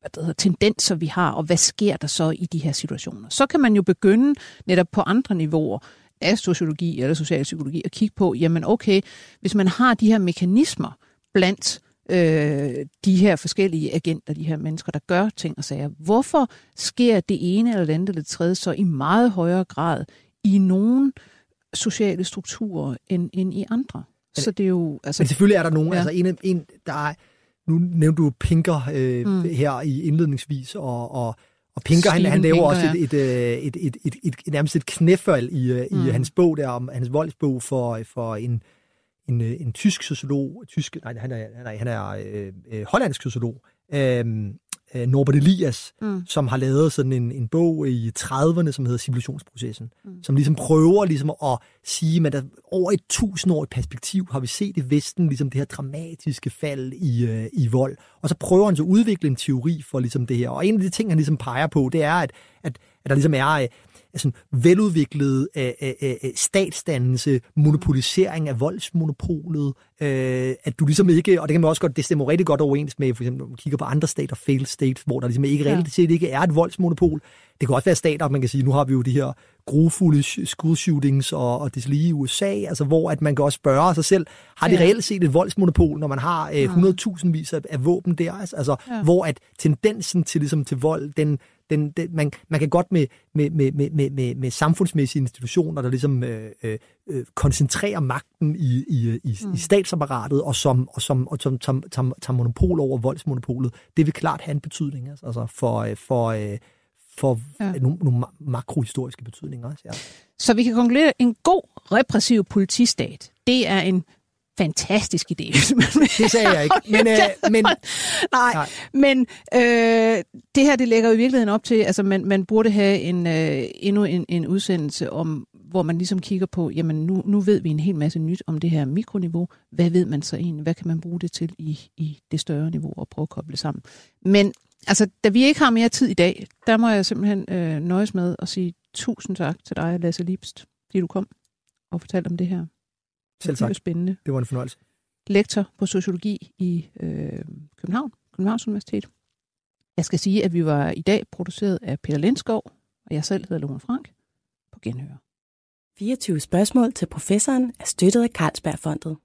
hvad det hedder, tendenser, vi har, og hvad sker der så i de her situationer. Så kan man jo begynde netop på andre niveauer, af sociologi eller socialpsykologi, at kigge på, jamen okay, hvis man har de her mekanismer blandt øh, de her forskellige agenter, de her mennesker, der gør ting og sager, hvorfor sker det ene eller det andet eller det tredje så i meget højere grad i nogle sociale strukturer end, end i andre? Så det er jo... Altså, Men selvfølgelig er der nogen, Ja. altså en, af- en der er, nu nævnte du Pinker øh, Mm. her i indledningsvis, og, og, og Pinker, han, Steven han laver Pinker, også ja. et, et, øh, et, et, et, et, et, nærmest et knæfald i, mm. Mm. i hans bog der, om hans voldsbog for, for en, en, øh, en tysk sociolog, tysk, nej, han er, nej, han er øh, øh, hollandsk sociolog, øh, øh, Norbert Elias, Mm. som har lavet sådan en, en bog i 30'erne, som hedder Civilisationsprocessen, Mm. mm. som ligesom prøver ligesom at sige, at der over et tusindårigt perspektiv har vi set i Vesten ligesom det her dramatiske fald i, øh, i vold. Og så prøver han så at udvikle en teori for ligesom det her. Og en af de ting, han ligesom peger på, det er, at, at, at der ligesom er øh, altså, veludviklet øh, øh, øh, statsdannelse, monopolisering af voldsmonopolet, øh, at du ligesom ikke, og det kan man også godt, det stemmer rigtig godt overens med, for eksempel, når man kigger på andre stater, failed states, hvor der ligesom ikke Ja. reelt set ikke er et voldsmonopol. Det kan også være stater, man kan sige, nu har vi jo de her grufulde school shootings og, og det lige i USA, altså hvor at man kan også spørge sig selv, har de Ja. reelt set et voldsmonopol, når man har øh, 100.000 vis af, af våben der, altså, altså Ja. hvor at tendensen til, ligesom, til vold, den, den, den, man, man kan godt med, med, med, med, med, med, med samfundsmæssige institutioner, der ligesom øh, øh, øh, koncentrerer magten i, i, i, Mm. i statsapparatet, og som, og som, og som tager, tager, tager monopol over voldsmonopolet, det vil klart have en betydning altså, altså for, øh, for, øh, for Ja. nogle, nogle ma- makrohistoriske betydninger også. Ja. Så vi kan konkludere, en god repressiv politistat, det er en fantastisk idé. <laughs> Det sagde jeg ikke, men, øh, <laughs> men Nej, Nej. men øh, det her det lægger jo i virkeligheden op til, altså man, man burde have en, øh, endnu en, en udsendelse om, hvor man ligesom kigger på, jamen nu, nu ved vi en hel masse nyt om det her mikroniveau. Hvad ved man så egentlig? Hvad kan man bruge det til i, i det større niveau og prøve at koble sammen? Men altså, da vi ikke har mere tid i dag, der må jeg simpelthen øh, nøjes med at sige tusind tak til dig, Lasse Liebst, fordi du kom og fortalte om det her. Selv Det er tak, spændende det var en fornøjelse. lektor på sociologi i øh, København, Københavns Universitet. Jeg skal sige, at vi var i dag produceret af Peter Lindskov, og Og jeg selv hedder Lone Frank. På genhør. 24 spørgsmål til professoren er støttet af Carlsbergfondet.